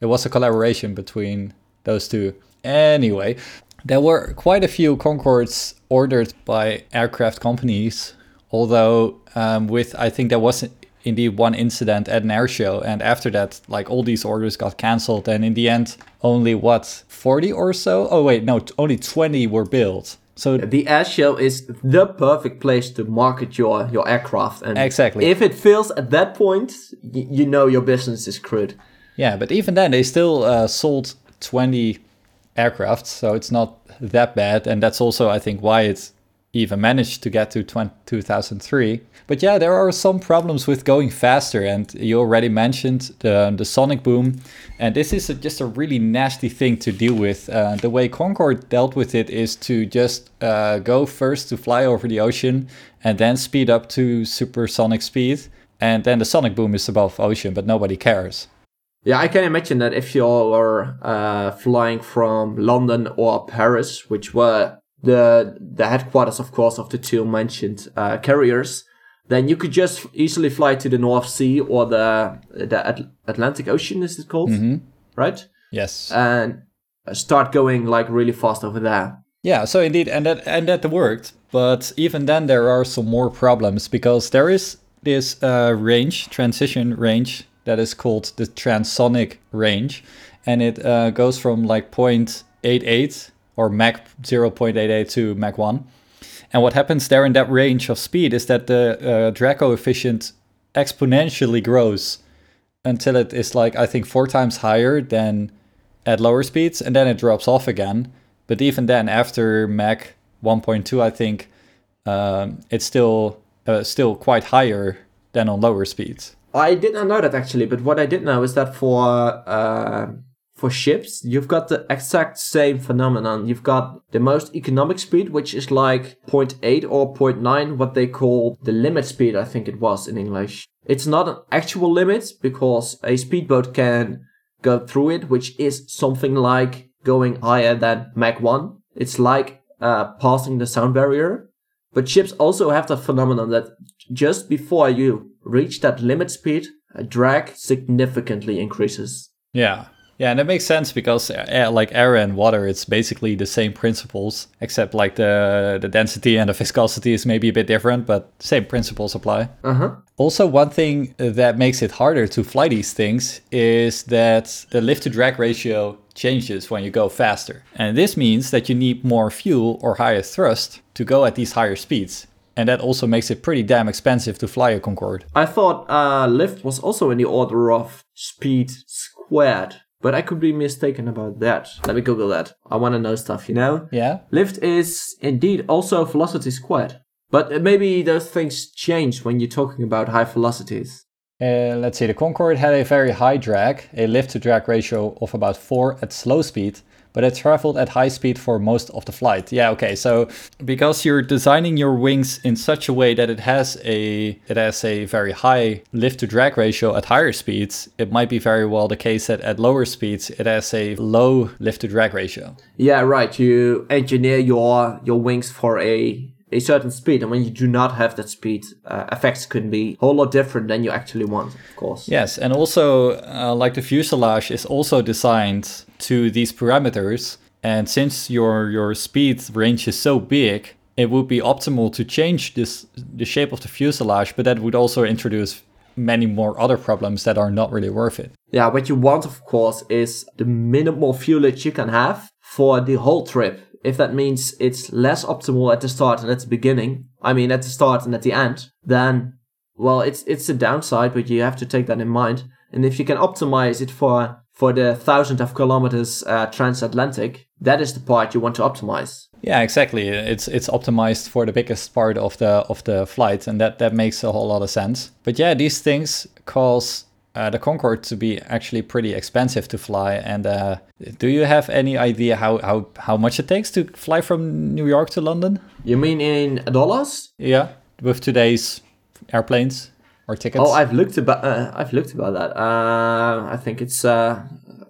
[SPEAKER 1] It was a collaboration between those two. Anyway, there were quite a few Concordes ordered by aircraft companies, although um, with I think there was indeed one incident at an air show, and after that, like all these orders got cancelled, and in the end, only what 40 or so? Oh wait, no, t- only 20 were built. So
[SPEAKER 2] The air show is the perfect place to market your, your aircraft. And
[SPEAKER 1] Exactly.
[SPEAKER 2] if it fails at that point, y- you know your business is screwed.
[SPEAKER 1] Yeah, but even then, they still uh, sold 20 aircraft, so it's not that bad. And that's also, I think, why it's even managed to get to 20, 2003. But yeah, there are some problems with going faster. And you already mentioned the, the sonic boom. And this is a, just a really nasty thing to deal with. Uh, the way Concorde dealt with it is to just uh, go first to fly over the ocean and then speed up to supersonic speed. And then the sonic boom is above ocean, but nobody cares.
[SPEAKER 2] Yeah, I can imagine that if you're uh, flying from London or Paris, which were the the headquarters, of course, of the two mentioned uh, carriers, then you could just easily fly to the North Sea or the the At- Atlantic Ocean, is it called? Right,
[SPEAKER 1] Yes.
[SPEAKER 2] and start going like really fast over there.
[SPEAKER 1] Yeah, so indeed, and that and that worked. But even then, there are some more problems because there is this uh, range, transition range, that is called the transonic range, and it uh, goes from like 0.88 or Mach 0.88 to Mach 1. And what happens there in that range of speed is that the uh, drag coefficient exponentially grows until it is like I think four times higher than at lower speeds, and then it drops off again. But even then, after Mach 1.2, I think um, it's still uh, still quite higher than on lower speeds.
[SPEAKER 2] I did not know that actually, but what I did know is that for uh, for ships, you've got the exact same phenomenon. You've got the most economic speed, which is like 0.8 or 0.9, what they call the limit speed, I think it was in English. It's not an actual limit because a speedboat can go through it, which is something like going higher than Mach 1. It's like uh, passing the sound barrier. But ships also have the phenomenon that just before you reach that limit speed, a drag significantly increases.
[SPEAKER 1] Yeah. Yeah, and it makes sense because uh, like air and water, it's basically the same principles, except like the the density and the viscosity is maybe a bit different, but same principles apply.
[SPEAKER 2] Uh huh.
[SPEAKER 1] Also, one thing that makes it harder to fly these things is that the lift to drag ratio changes when you go faster. And this means that you need more fuel or higher thrust to go at these higher speeds. And that also makes it pretty damn expensive to fly a Concorde.
[SPEAKER 2] I thought uh, lift was also in the order of speed squared, but I could be mistaken about that. Let me Google that. I want to know stuff, you know?
[SPEAKER 1] Yeah?
[SPEAKER 2] Lift is indeed also velocity squared. But maybe those things change when you're talking about high velocities.
[SPEAKER 1] Uh, let's see, the Concorde had a very high drag, a lift to drag ratio of about 4 at slow speed, but it traveled at high speed for most of the flight. Yeah, okay. So because you're designing your wings in such a way that it has a it has a very high lift to drag ratio at higher speeds, it might be very well the case that at lower speeds it has a low lift to drag ratio.
[SPEAKER 2] Yeah, right. You engineer your your wings for a a certain speed, and when you do not have that speed, uh, effects can be a whole lot different than you actually want, of course.
[SPEAKER 1] Yes, and also uh, like the fuselage is also designed to these parameters, and since your your speed range is so big, it would be optimal to change this the shape of the fuselage, but that would also introduce many more other problems that are not really worth it.
[SPEAKER 2] Yeah, what you want, of course, is the minimal fuelage you can have for the whole trip if that means it's less optimal at the start and at the beginning, I mean at the start and at the end, then well, it's it's a downside, but you have to take that in mind. And if you can optimize it for for the thousand of kilometers uh, transatlantic, that is the part you want to optimize.
[SPEAKER 1] Yeah, exactly. It's it's optimized for the biggest part of the of the flight, and that that makes a whole lot of sense. But yeah, these things cause uh, the Concorde to be actually pretty expensive to fly. And uh, do you have any idea how, how, how much it takes to fly from New York to London?
[SPEAKER 2] You mean in dollars?
[SPEAKER 1] Yeah, with today's airplanes or tickets.
[SPEAKER 2] Oh, I've looked about uh, I've looked about that. Uh, I think it's uh,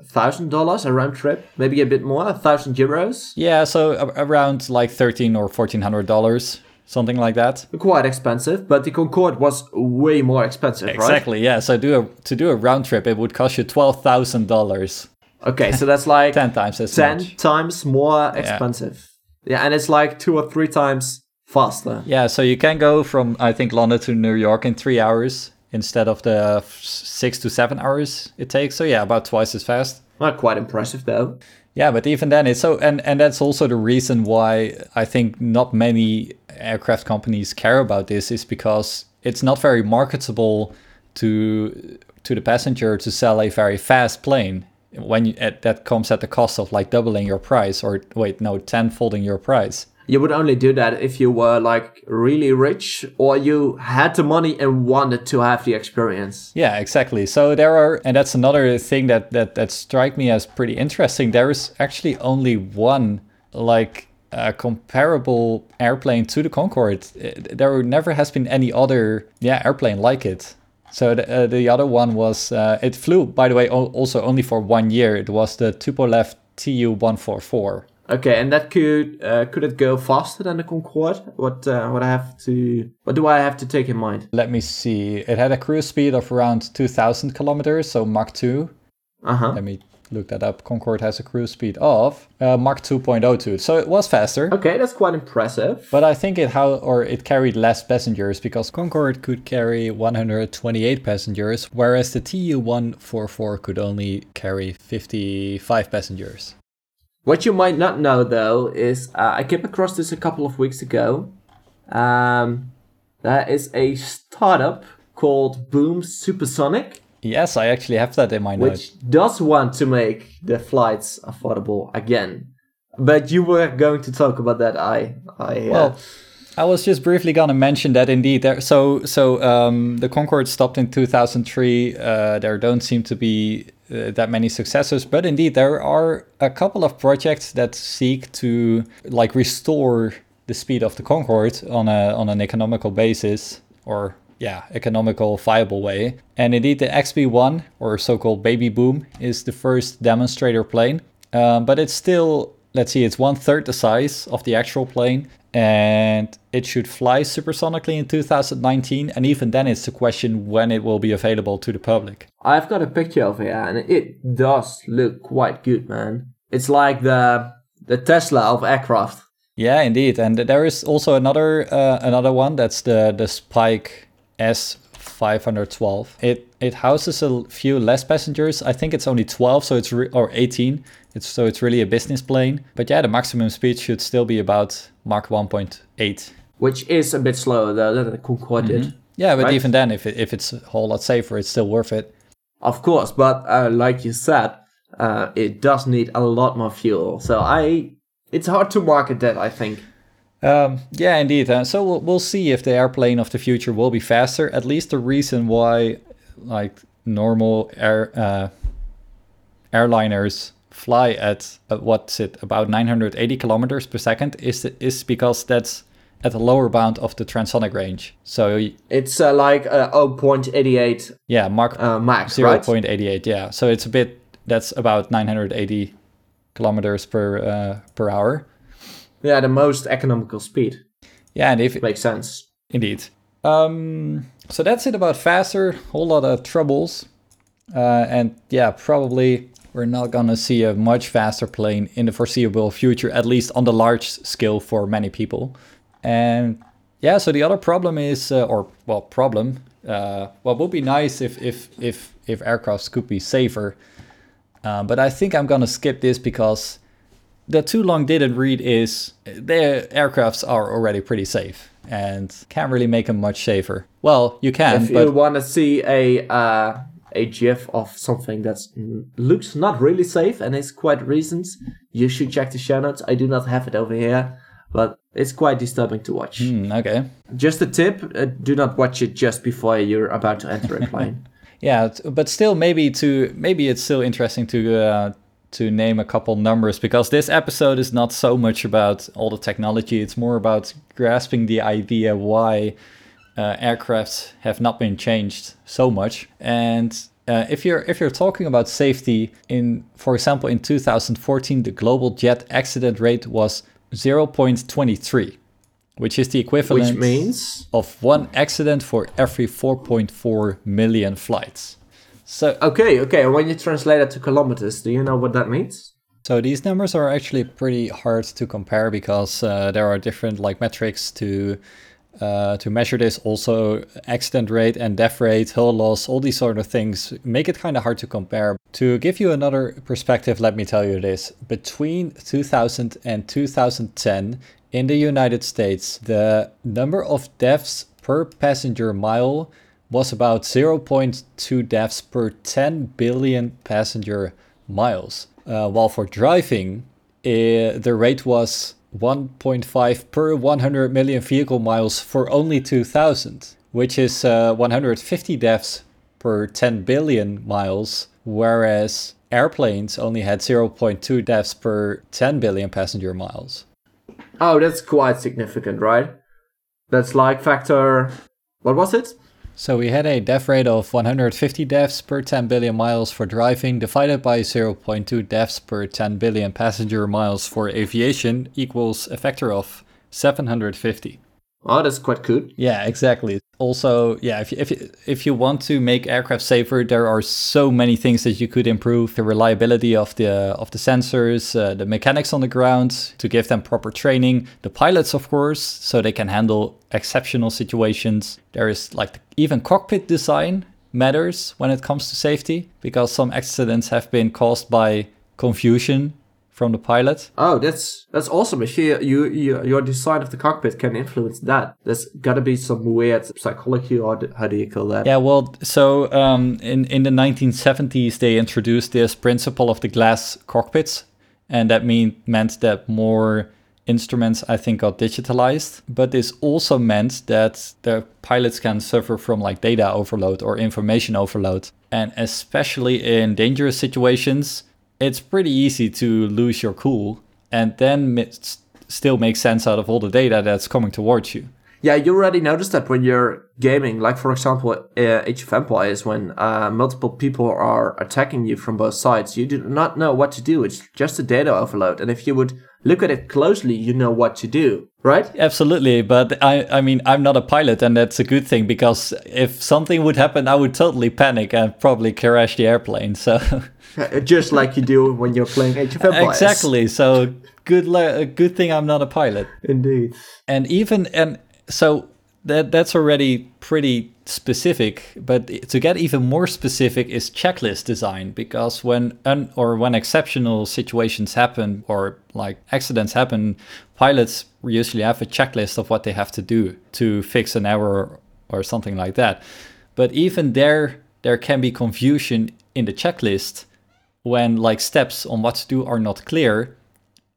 [SPEAKER 2] thousand dollars a round trip, maybe a bit more, a thousand euros.
[SPEAKER 1] Yeah, so around like thirteen or fourteen hundred dollars something like that.
[SPEAKER 2] Quite expensive, but the Concorde was way more expensive,
[SPEAKER 1] exactly,
[SPEAKER 2] right? Exactly.
[SPEAKER 1] Yeah. So do a to do a round trip, it would cost you twelve thousand dollars.
[SPEAKER 2] Okay, so that's like
[SPEAKER 1] ten times as
[SPEAKER 2] ten
[SPEAKER 1] much.
[SPEAKER 2] times more expensive. Yeah. yeah, and it's like two or three times faster.
[SPEAKER 1] Yeah, so you can go from I think London to New York in three hours instead of the six to seven hours it takes. So yeah, about twice as fast.
[SPEAKER 2] Not quite impressive though.
[SPEAKER 1] Yeah, but even then, it's so, and and that's also the reason why I think not many aircraft companies care about this is because it's not very marketable to to the passenger to sell a very fast plane when you, at, that comes at the cost of like doubling your price or wait no tenfolding your price
[SPEAKER 2] you would only do that if you were like really rich or you had the money and wanted to have the experience.
[SPEAKER 1] Yeah, exactly. So there are, and that's another thing that that that strike me as pretty interesting. There is actually only one like a comparable airplane to the Concorde. There never has been any other yeah airplane like it. So the, uh, the other one was uh, it flew by the way also only for one year. It was the Tupolev Tu 144.
[SPEAKER 2] Okay, and that could uh, could it go faster than the Concorde? What uh, what I have to what do I have to take in mind?
[SPEAKER 1] Let me see. It had a cruise speed of around 2,000 kilometers, so Mach 2.
[SPEAKER 2] Uh huh.
[SPEAKER 1] Let me look that up. Concorde has a cruise speed of uh, Mach 2.02, so it was faster.
[SPEAKER 2] Okay, that's quite impressive.
[SPEAKER 1] But I think it how or it carried less passengers because Concorde could carry 128 passengers, whereas the Tu-144 could only carry 55 passengers.
[SPEAKER 2] What you might not know though is uh, I came across this a couple of weeks ago. Um, there is a startup called Boom Supersonic.
[SPEAKER 1] Yes, I actually have that in my
[SPEAKER 2] notes. Which does want to make the flights affordable again. But you were going to talk about that. I, I.
[SPEAKER 1] Uh, well, I was just briefly gonna mention that indeed there. So, so um, the Concorde stopped in 2003. Uh, there don't seem to be uh, that many successors, but indeed there are a couple of projects that seek to like restore the speed of the Concorde on a on an economical basis or yeah, economical viable way. And indeed the XB1 or so-called baby boom is the first demonstrator plane. Um, but it's still let's see, it's one third the size of the actual plane and it should fly supersonically in 2019 and even then it's a question when it will be available to the public.
[SPEAKER 2] I've got a picture of it and it does look quite good man. It's like the the tesla of aircraft.
[SPEAKER 1] Yeah indeed and there is also another uh, another one that's the the spike s 512 it it houses a few less passengers i think it's only 12 so it's re- or 18 it's so it's really a business plane. But yeah, the maximum speed should still be about Mach 1.8.
[SPEAKER 2] Which is a bit slower though than the Concorde mm-hmm. did.
[SPEAKER 1] Yeah, but right? even then, if it, if it's a whole lot safer, it's still worth it.
[SPEAKER 2] Of course, but uh, like you said, uh, it does need a lot more fuel. So I, it's hard to market that. I think.
[SPEAKER 1] Um, yeah, indeed. Uh, so we'll, we'll see if the airplane of the future will be faster. At least the reason why, like normal air uh, airliners fly at uh, what's it about 980 kilometers per second is is because that's at the lower bound of the transonic range. So
[SPEAKER 2] It's uh, like uh, 0.88
[SPEAKER 1] yeah, Mach
[SPEAKER 2] uh, max, right?
[SPEAKER 1] 0.88. Yeah, so it's a bit that's about 980 kilometers per uh, per hour.
[SPEAKER 2] Yeah, the most economical speed.
[SPEAKER 1] Yeah, and if it
[SPEAKER 2] Makes sense.
[SPEAKER 1] Indeed. Um, so that's it about faster. Whole lot of troubles. Uh, and yeah, probably we're not gonna see a much faster plane in the foreseeable future, at least on the large scale for many people. And yeah, so the other problem is, uh, or well, problem. Uh, well, would be nice if if if if aircrafts could be safer. Uh, but I think I'm gonna skip this because the too long didn't read is their aircrafts are already pretty safe and can't really make them much safer. Well, you can,
[SPEAKER 2] If
[SPEAKER 1] but
[SPEAKER 2] you want to see a uh, a GIF of something that looks not really safe and is quite recent, you should check the show notes. I do not have it over here, but it's quite disturbing to watch.
[SPEAKER 1] Hmm, okay.
[SPEAKER 2] Just a tip: uh, do not watch it just before you're about to enter a plane.
[SPEAKER 1] Yeah, but still, maybe to maybe it's still interesting to uh, to name a couple numbers because this episode is not so much about all the technology. It's more about grasping the idea why uh, aircrafts have not been changed so much. And uh, if you're if you're talking about safety, in for example, in 2014, the global jet accident rate was 0.23, which is the equivalent
[SPEAKER 2] Which means
[SPEAKER 1] of one accident for every 4.4 million flights. So,
[SPEAKER 2] okay, okay. When you translate it to kilometers, do you know what that means?
[SPEAKER 1] so these numbers are actually pretty hard to compare because uh, there are different like metrics to uh, to measure this. Also, accident rate and death rate, hull loss, all these sort of things make it kind of hard to compare. To give you another perspective, let me tell you this: between 2000 and 2010 in the United States, the number of deaths per passenger mile was about 0.2 deaths per 10 billion passenger miles. Uh, while for driving, uh, the rate was 1.5 per 100 million vehicle miles for only 2000, which is uh, 150 deaths per 10 billion miles, whereas airplanes only had 0.2 deaths per 10 billion passenger miles.
[SPEAKER 2] Oh, that's quite significant, right? That's like factor. What was it?
[SPEAKER 1] So we had a death rate of 150 deaths per 10 billion miles for driving, divided by 0.2 deaths per 10 billion passenger miles for aviation equals a factor of 750.
[SPEAKER 2] Oh, that's quite good.
[SPEAKER 1] Yeah, exactly. Also, yeah, if you, if if you want to make aircraft safer, there are so many things that you could improve: the reliability of the of the sensors, uh, the mechanics on the ground, to give them proper training, the pilots, of course, so they can handle exceptional situations. There is like even cockpit design matters when it comes to safety because some accidents have been caused by confusion from the pilot.
[SPEAKER 2] Oh, that's that's awesome. If you, you, you your design of the cockpit can influence that, there's got to be some weird psychology, or how do you call that?
[SPEAKER 1] Yeah, well, so um, in in the 1970s they introduced this principle of the glass cockpits, and that mean meant that more instruments I think got digitalized. But this also meant that the pilots can suffer from like data overload or information overload, and especially in dangerous situations, it's pretty easy to lose your cool and then mi- s- still make sense out of all the data that's coming towards you.
[SPEAKER 2] Yeah, you already noticed that when you're gaming, like for example, uh, Age of Empires, when uh, multiple people are attacking you from both sides, you do not know what to do. It's just a data overload, and if you would look at it closely, you know what to do, right?
[SPEAKER 1] Absolutely, but I I mean I'm not a pilot and that's a good thing because if something would happen I would totally panic and probably crash the airplane. So
[SPEAKER 2] Just like you do when you're playing Age of Empires.
[SPEAKER 1] exactly. So good le- a good thing I'm not a pilot.
[SPEAKER 2] Indeed.
[SPEAKER 1] And even and so that that's already pretty specific, but to get even more specific is checklist design because when un, or when exceptional situations happen or like accidents happen, pilots usually have a checklist of what they have to do to fix an error or something like that. But even there there can be confusion in the checklist when like steps on what to do are not clear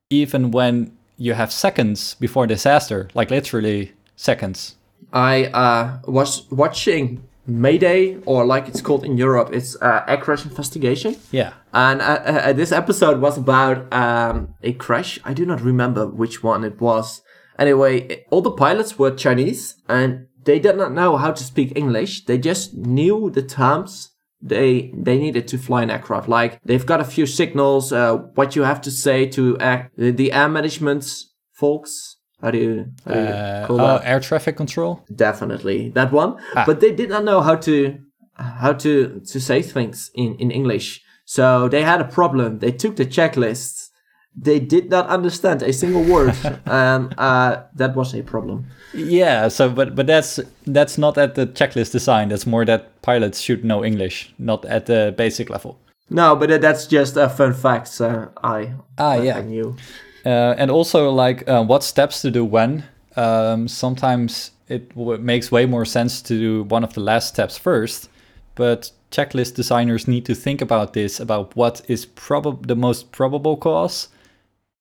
[SPEAKER 1] even when you have seconds before disaster, like literally seconds.
[SPEAKER 2] I uh, was watching Mayday, or like it's called in Europe, it's uh, air crash investigation.
[SPEAKER 1] Yeah.
[SPEAKER 2] And uh, uh, this episode was about um, a crash. I do not remember which one it was. Anyway, all the pilots were Chinese and they did not know how to speak English. They just knew the terms they they needed to fly an aircraft. Like they've got a few signals, uh, what you have to say to air, the, air management folks. How do you, how do you
[SPEAKER 1] Uh,
[SPEAKER 2] call
[SPEAKER 1] oh,
[SPEAKER 2] that?
[SPEAKER 1] air traffic control.
[SPEAKER 2] Definitely that one.
[SPEAKER 1] Ah.
[SPEAKER 2] But they did not know how to how to to say things in in English. So they had a problem. They took the checklists. They did not understand a single word, and uh, that was a problem.
[SPEAKER 1] Yeah. So, but but that's that's not at the checklist design. That's more that pilots should know English, not at the basic level.
[SPEAKER 2] No, but that's just a fun fact. Uh, I
[SPEAKER 1] Ah,
[SPEAKER 2] I-
[SPEAKER 1] yeah.
[SPEAKER 2] I knew.
[SPEAKER 1] Uh, and also like uh, what steps to do when. Um, sometimes it w- makes way more sense to do one of the last steps first, but checklist designers need to think about this about what is probably the most probable cause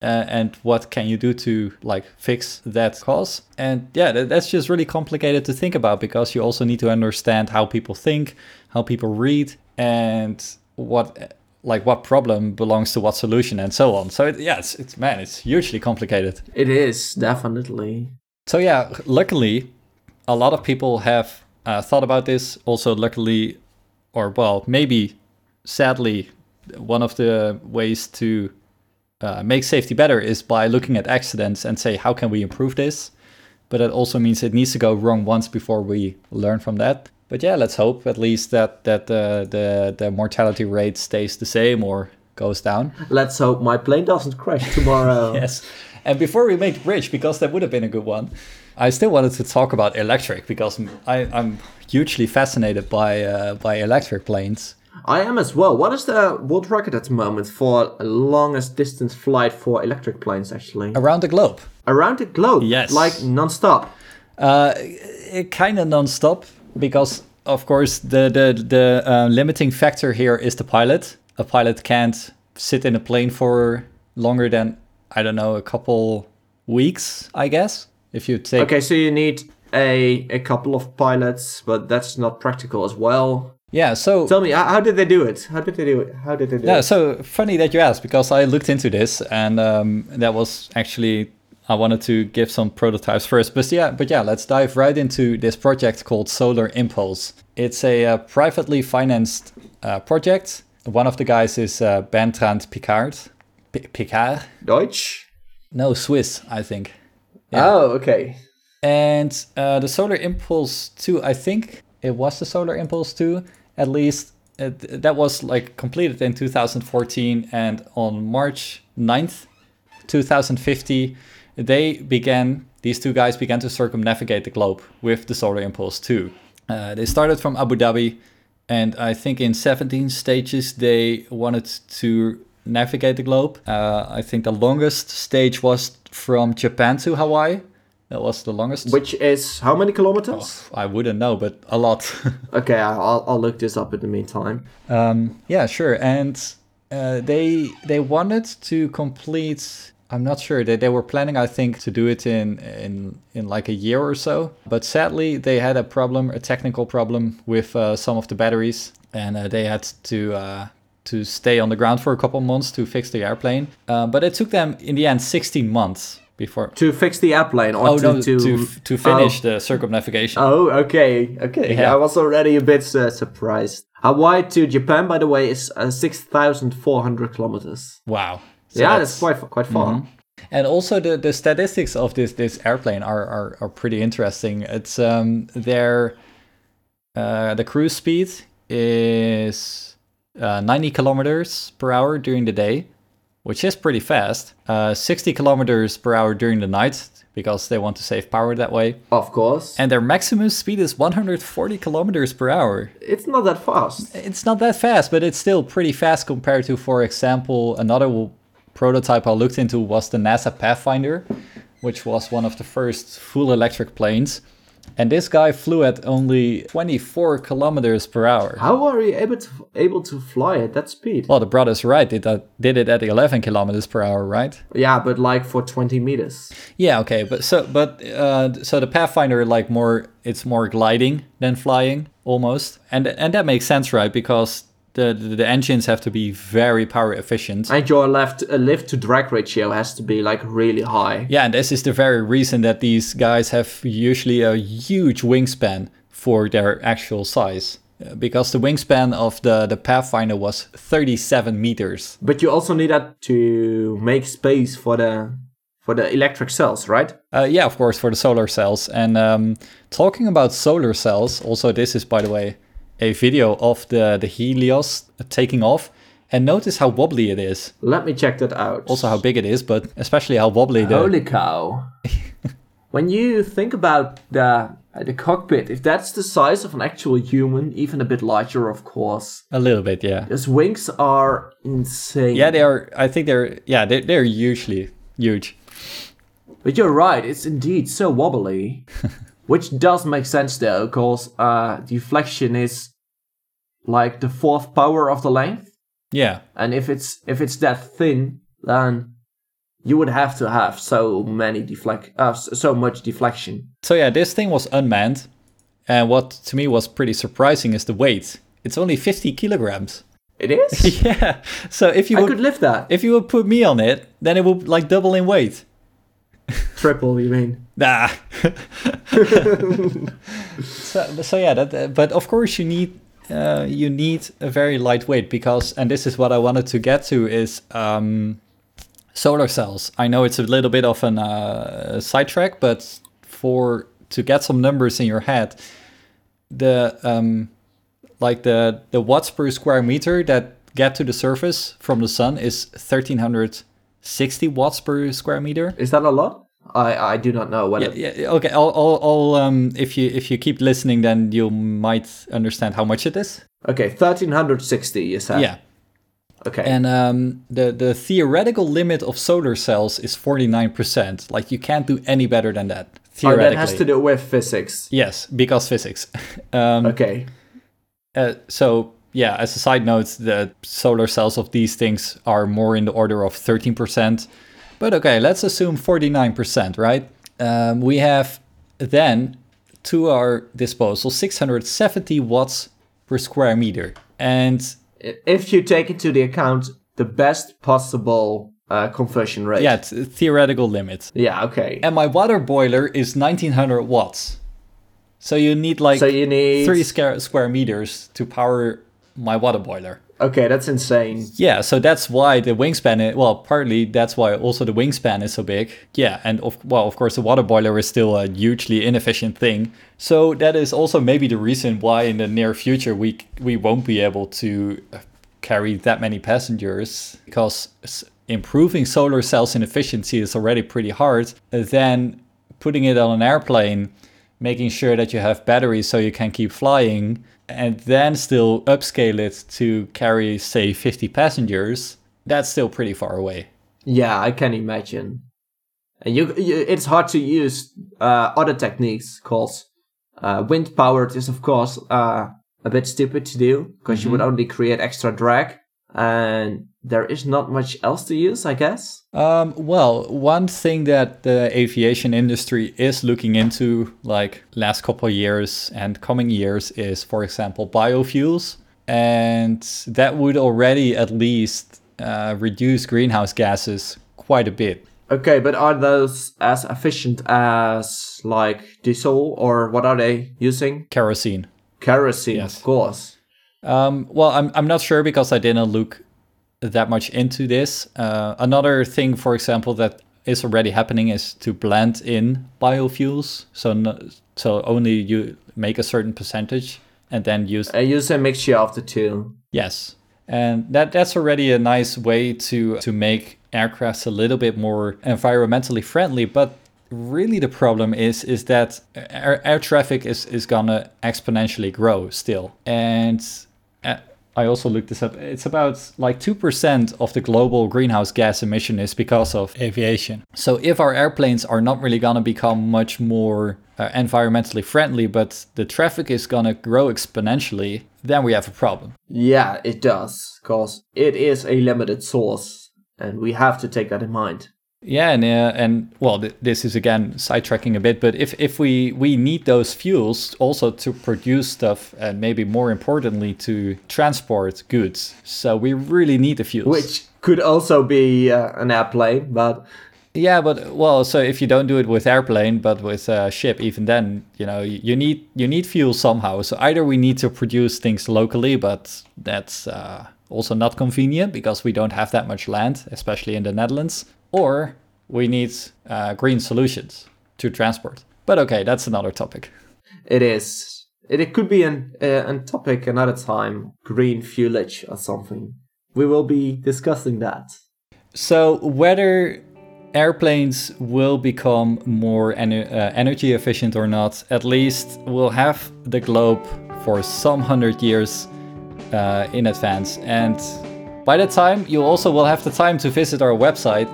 [SPEAKER 1] and what can you do to like fix that cause. And yeah that, that's just really complicated to think about because you also need to understand how people think how people read and what like what problem belongs to what solution and so on. So it, yeah it's, it's man it's hugely complicated.
[SPEAKER 2] It is definitely.
[SPEAKER 1] so yeah luckily a lot of people have uh, thought about this. Also luckily or well maybe sadly one of the ways to uh, make safety better is by looking at accidents and say how can we improve this? But it also means it needs to go wrong once before we learn from that. But yeah let's hope at least that that uh, the the mortality rate stays the same or goes down.
[SPEAKER 2] Let's hope my plane doesn't crash tomorrow.
[SPEAKER 1] yes. And before we make the bridge because that would have been a good one i still wanted to talk about electric because I, i'm hugely fascinated by uh, by electric planes
[SPEAKER 2] I am as well. What is the world record at the moment for longest distance flight for electric planes? Actually,
[SPEAKER 1] around the globe
[SPEAKER 2] around the globe.
[SPEAKER 1] Yes.
[SPEAKER 2] like non-stop.
[SPEAKER 1] Uh, kind of non-stop because of course the the the uh, limiting factor here is the pilot. A pilot can't sit in a plane for longer than I don't know a couple weeks, I guess. If you take
[SPEAKER 2] Okay, so you need a a couple of pilots, but that's not practical as well.
[SPEAKER 1] Yeah, so
[SPEAKER 2] Tell me, how, did they do it? How did they do it? How did they do
[SPEAKER 1] Yeah,
[SPEAKER 2] it?
[SPEAKER 1] Yeah, so funny that you asked because I looked into this and um, that was actually I wanted to give some prototypes first. But yeah, but yeah, let's dive right into this project called Solar Impulse. It's a uh, privately financed uh, project. One of the guys is uh, Bertrand Picard. P- Picard?
[SPEAKER 2] Deutsch.
[SPEAKER 1] No, Swiss, I think. Yeah.
[SPEAKER 2] Oh, okay.
[SPEAKER 1] And uh, the Solar Impulse 2, I think it was the Solar Impulse 2, at least. Th- that was like completed in 2014, and on March 9th, 2050, they began, these two guys began to circumnavigate the globe with the Solar Impulse 2. Uh, they started from Abu Dhabi, and I think in 17 stages they wanted to navigate the globe. Uh, I think the longest stage was from Japan to Hawaii. That was the longest.
[SPEAKER 2] Which is how many kilometers?
[SPEAKER 1] I wouldn't know, but a lot.
[SPEAKER 2] Okay, I'll I'll look this up in the meantime.
[SPEAKER 1] um, yeah, sure. And uh, they they wanted to complete. I'm not sure. They, they were planning, I think, to do it in, in in like a year or so. But sadly, they had a problem, a technical problem with uh, some of the batteries, and uh, they had to uh, to stay on the ground for a couple months to fix the airplane. Uh, but it took them in the end 16 months before.
[SPEAKER 2] To fix the airplane or
[SPEAKER 1] Oh
[SPEAKER 2] to
[SPEAKER 1] no,
[SPEAKER 2] to,
[SPEAKER 1] to to finish the circumnavigation.
[SPEAKER 2] Oh, okay, okay.
[SPEAKER 1] Yeah.
[SPEAKER 2] I was already a bit uh, surprised. Hawaii to Japan, by the way, is uh, six thousand four hundred kilometers.
[SPEAKER 1] Wow. So
[SPEAKER 2] yeah, that's, quite quite far.
[SPEAKER 1] Mm-hmm. And also the, the statistics of this this airplane are, are, are pretty interesting. It's um their uh, the cruise speed is uh, 90 kilometers per hour during the day, which is pretty fast. Uh, 60 kilometers per hour during the night because they want to save power that way.
[SPEAKER 2] Of course,
[SPEAKER 1] And their maximum speed is 140 kilometers per hour.
[SPEAKER 2] it's not that fast.
[SPEAKER 1] It's not that fast, but it's still pretty fast compared to, for example, another w- prototype I looked into was the NASA Pathfinder, which was one of the first full electric planes. And this guy flew at only 24 kilometers per hour.
[SPEAKER 2] How are you able to able to fly at that speed?
[SPEAKER 1] Well, the brothers Wright did that, did it at 11 kilometers per hour, right?
[SPEAKER 2] Yeah, but like for 20 meters.
[SPEAKER 1] Yeah, okay, but so but uh, so the Pathfinder like more it's more gliding than flying almost, and and that makes sense, right? Because the the, the engines have to be very power efficient.
[SPEAKER 2] And your left uh, lift to drag ratio has to be like really high.
[SPEAKER 1] Yeah, and this is the very reason that these guys have usually a huge wingspan for their actual size. Uh, Because the wingspan of the, the Pathfinder was 37 meters.
[SPEAKER 2] But you also need that to make space for the for the electric cells, right?
[SPEAKER 1] Uh, yeah, of course, for the solar cells. And um, talking about solar cells, also, this is, by the way, a video of the, the Helios taking off. And notice how wobbly it is.
[SPEAKER 2] Let me check that out.
[SPEAKER 1] Also, how big it is, but especially how wobbly the.
[SPEAKER 2] Holy cow. when you think about the uh, the cockpit, if that's the size of an actual human, even a bit larger, of course,
[SPEAKER 1] A little bit, yeah.
[SPEAKER 2] those wings are insane.
[SPEAKER 1] Yeah, they are. I think they're. Yeah, they're, they're hugely huge.
[SPEAKER 2] But you're right, it's indeed so wobbly. Which does make sense though, because uh, deflection is like the fourth power of the length.
[SPEAKER 1] Yeah,
[SPEAKER 2] And if it's if it's that thin, then you would have to have so many deflect uh, so much deflection.
[SPEAKER 1] So yeah, this thing was unmanned, and what to me was pretty surprising is the weight. It's only 50 kilograms.
[SPEAKER 2] It is.
[SPEAKER 1] yeah. So if you
[SPEAKER 2] I could lift that.
[SPEAKER 1] if you would put me on it, then it would like double in weight.
[SPEAKER 2] Triple, you mean?
[SPEAKER 1] Nah. so, so yeah, that. uh, But of course, you need uh, you need a very lightweight because, and this is what I wanted to get to is um, solar cells. I know it's a little bit of an uh, sidetrack, but for to get some numbers in your head, the um, like the the watts per square meter that get to the surface from the sun is 1360 watts per square meter.
[SPEAKER 2] Is that a lot? I I do not know what.
[SPEAKER 1] Yeah,
[SPEAKER 2] it,
[SPEAKER 1] yeah, okay. I'll, I'll, I'll, um, if you if you keep listening, then you might understand how much it is.
[SPEAKER 2] Okay, thirteen hundred sixty. You said.
[SPEAKER 1] Yeah,
[SPEAKER 2] Okay.
[SPEAKER 1] and um, the the theoretical limit of solar cells is forty nine percent. Like you can't do any better than that.
[SPEAKER 2] oh,
[SPEAKER 1] Theoretically,
[SPEAKER 2] that has to do with physics.
[SPEAKER 1] yes, because physics. um,
[SPEAKER 2] Okay.
[SPEAKER 1] uh, so yeah, as a side note, the solar cells of these things are more in the order of 13%. But okay, let's assume 49%, right? Um, we have then to our disposal 670 watts per square meter. And
[SPEAKER 2] If you take into the account the best possible uh, conversion rate.
[SPEAKER 1] yeah, theoretical limit.
[SPEAKER 2] Yeah. Okay.
[SPEAKER 1] And my water boiler is 1900 watts. So you need like
[SPEAKER 2] so you need.
[SPEAKER 1] three square, square meters to power my water boiler.
[SPEAKER 2] Okay, that's insane.
[SPEAKER 1] Yeah, so that's why the wingspan. Is, well, partly that's why also the wingspan is so big. Yeah, and of well, of course, the water boiler is still a hugely inefficient thing. So that is also maybe the reason why in the near future we we won't be able to uh, carry that many passengers because improving solar cells in efficiency is already pretty hard. Then putting it on an airplane, making sure that you have batteries so you can keep flying, and then still upscale it to carry, say, 50 passengers, that's still pretty far away.
[SPEAKER 2] Yeah, I can imagine. And you, you it's hard to use uh, other techniques because uh, wind powered is of course uh, a bit stupid to do because you would only create extra drag, and there is not much else to use, I guess.
[SPEAKER 1] Um, well, one thing that the aviation industry is looking into, like last couple of years and coming years, is, for example, biofuels, and that would already at least uh, reduce greenhouse gases quite a bit.
[SPEAKER 2] Okay, but are those as efficient as like diesel or what are they using?
[SPEAKER 1] Kerosene.
[SPEAKER 2] Kerosene,
[SPEAKER 1] Yes.
[SPEAKER 2] of course.
[SPEAKER 1] Um, well, I'm, I'm not sure because I didn't look that much into this. Uh, another thing, for example, that is already happening is to blend in biofuels. So no, so only you make a certain percentage and then use
[SPEAKER 2] I use a mixture of the two.
[SPEAKER 1] yes, and that that's already a nice way to to make aircrafts a little bit more environmentally friendly. But really, the problem is is that air, air traffic is is gonna exponentially grow still, and uh, I also looked this up. It's about like 2% of the global greenhouse gas emission is because of aviation. So if our airplanes are not really going to become much more uh, environmentally friendly, but the traffic is gonna grow exponentially, then we have a problem.
[SPEAKER 2] Yeah, it does, because it is a limited source, and we have to take that in mind.
[SPEAKER 1] Yeah, and uh, and well, th- this is again sidetracking a bit, but if if we we need those fuels also to produce stuff, and maybe more importantly to transport goods, so we really need the fuels.
[SPEAKER 2] Which could also be uh, an airplane, but
[SPEAKER 1] yeah, but well, so if you don't do it with airplane, but with a ship, even then, you know, you need you need fuel somehow. So either we need to produce things locally, but that's uh, also not convenient because we don't have that much land, especially in the Netherlands or we need uh, green solutions to transport. But okay, that's another topic.
[SPEAKER 2] It is. It, it could be an uh, an topic another time. Green fuelage or something. We will be discussing that.
[SPEAKER 1] So whether airplanes will become more uh, energy efficient or not, at least we'll have the globe for some hundred years uh, in advance. And by that time, you also will have the time to visit our website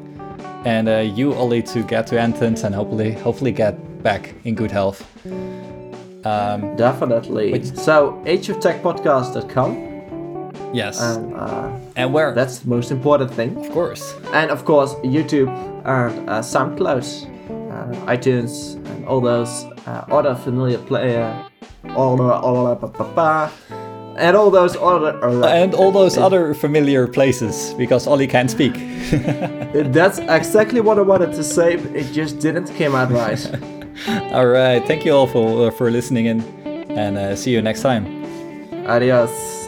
[SPEAKER 1] and uh, you Ollie to get to Athens and hopefully hopefully get back in good health.
[SPEAKER 2] Um, Definitely. Which, so ageoftechpodcast.com.
[SPEAKER 1] Yes.
[SPEAKER 2] And, uh,
[SPEAKER 1] and where?
[SPEAKER 2] That's the most important thing.
[SPEAKER 1] Of course.
[SPEAKER 2] And of course YouTube and uh, SoundCloud, uh, iTunes, and all those uh, other familiar player, all the all the and all those other
[SPEAKER 1] and all those other familiar places because Ollie can't speak.
[SPEAKER 2] That's exactly what I wanted to say. It just didn't come out right.
[SPEAKER 1] all right, thank you all for uh, for listening in, and uh, see you next time.
[SPEAKER 2] Adios.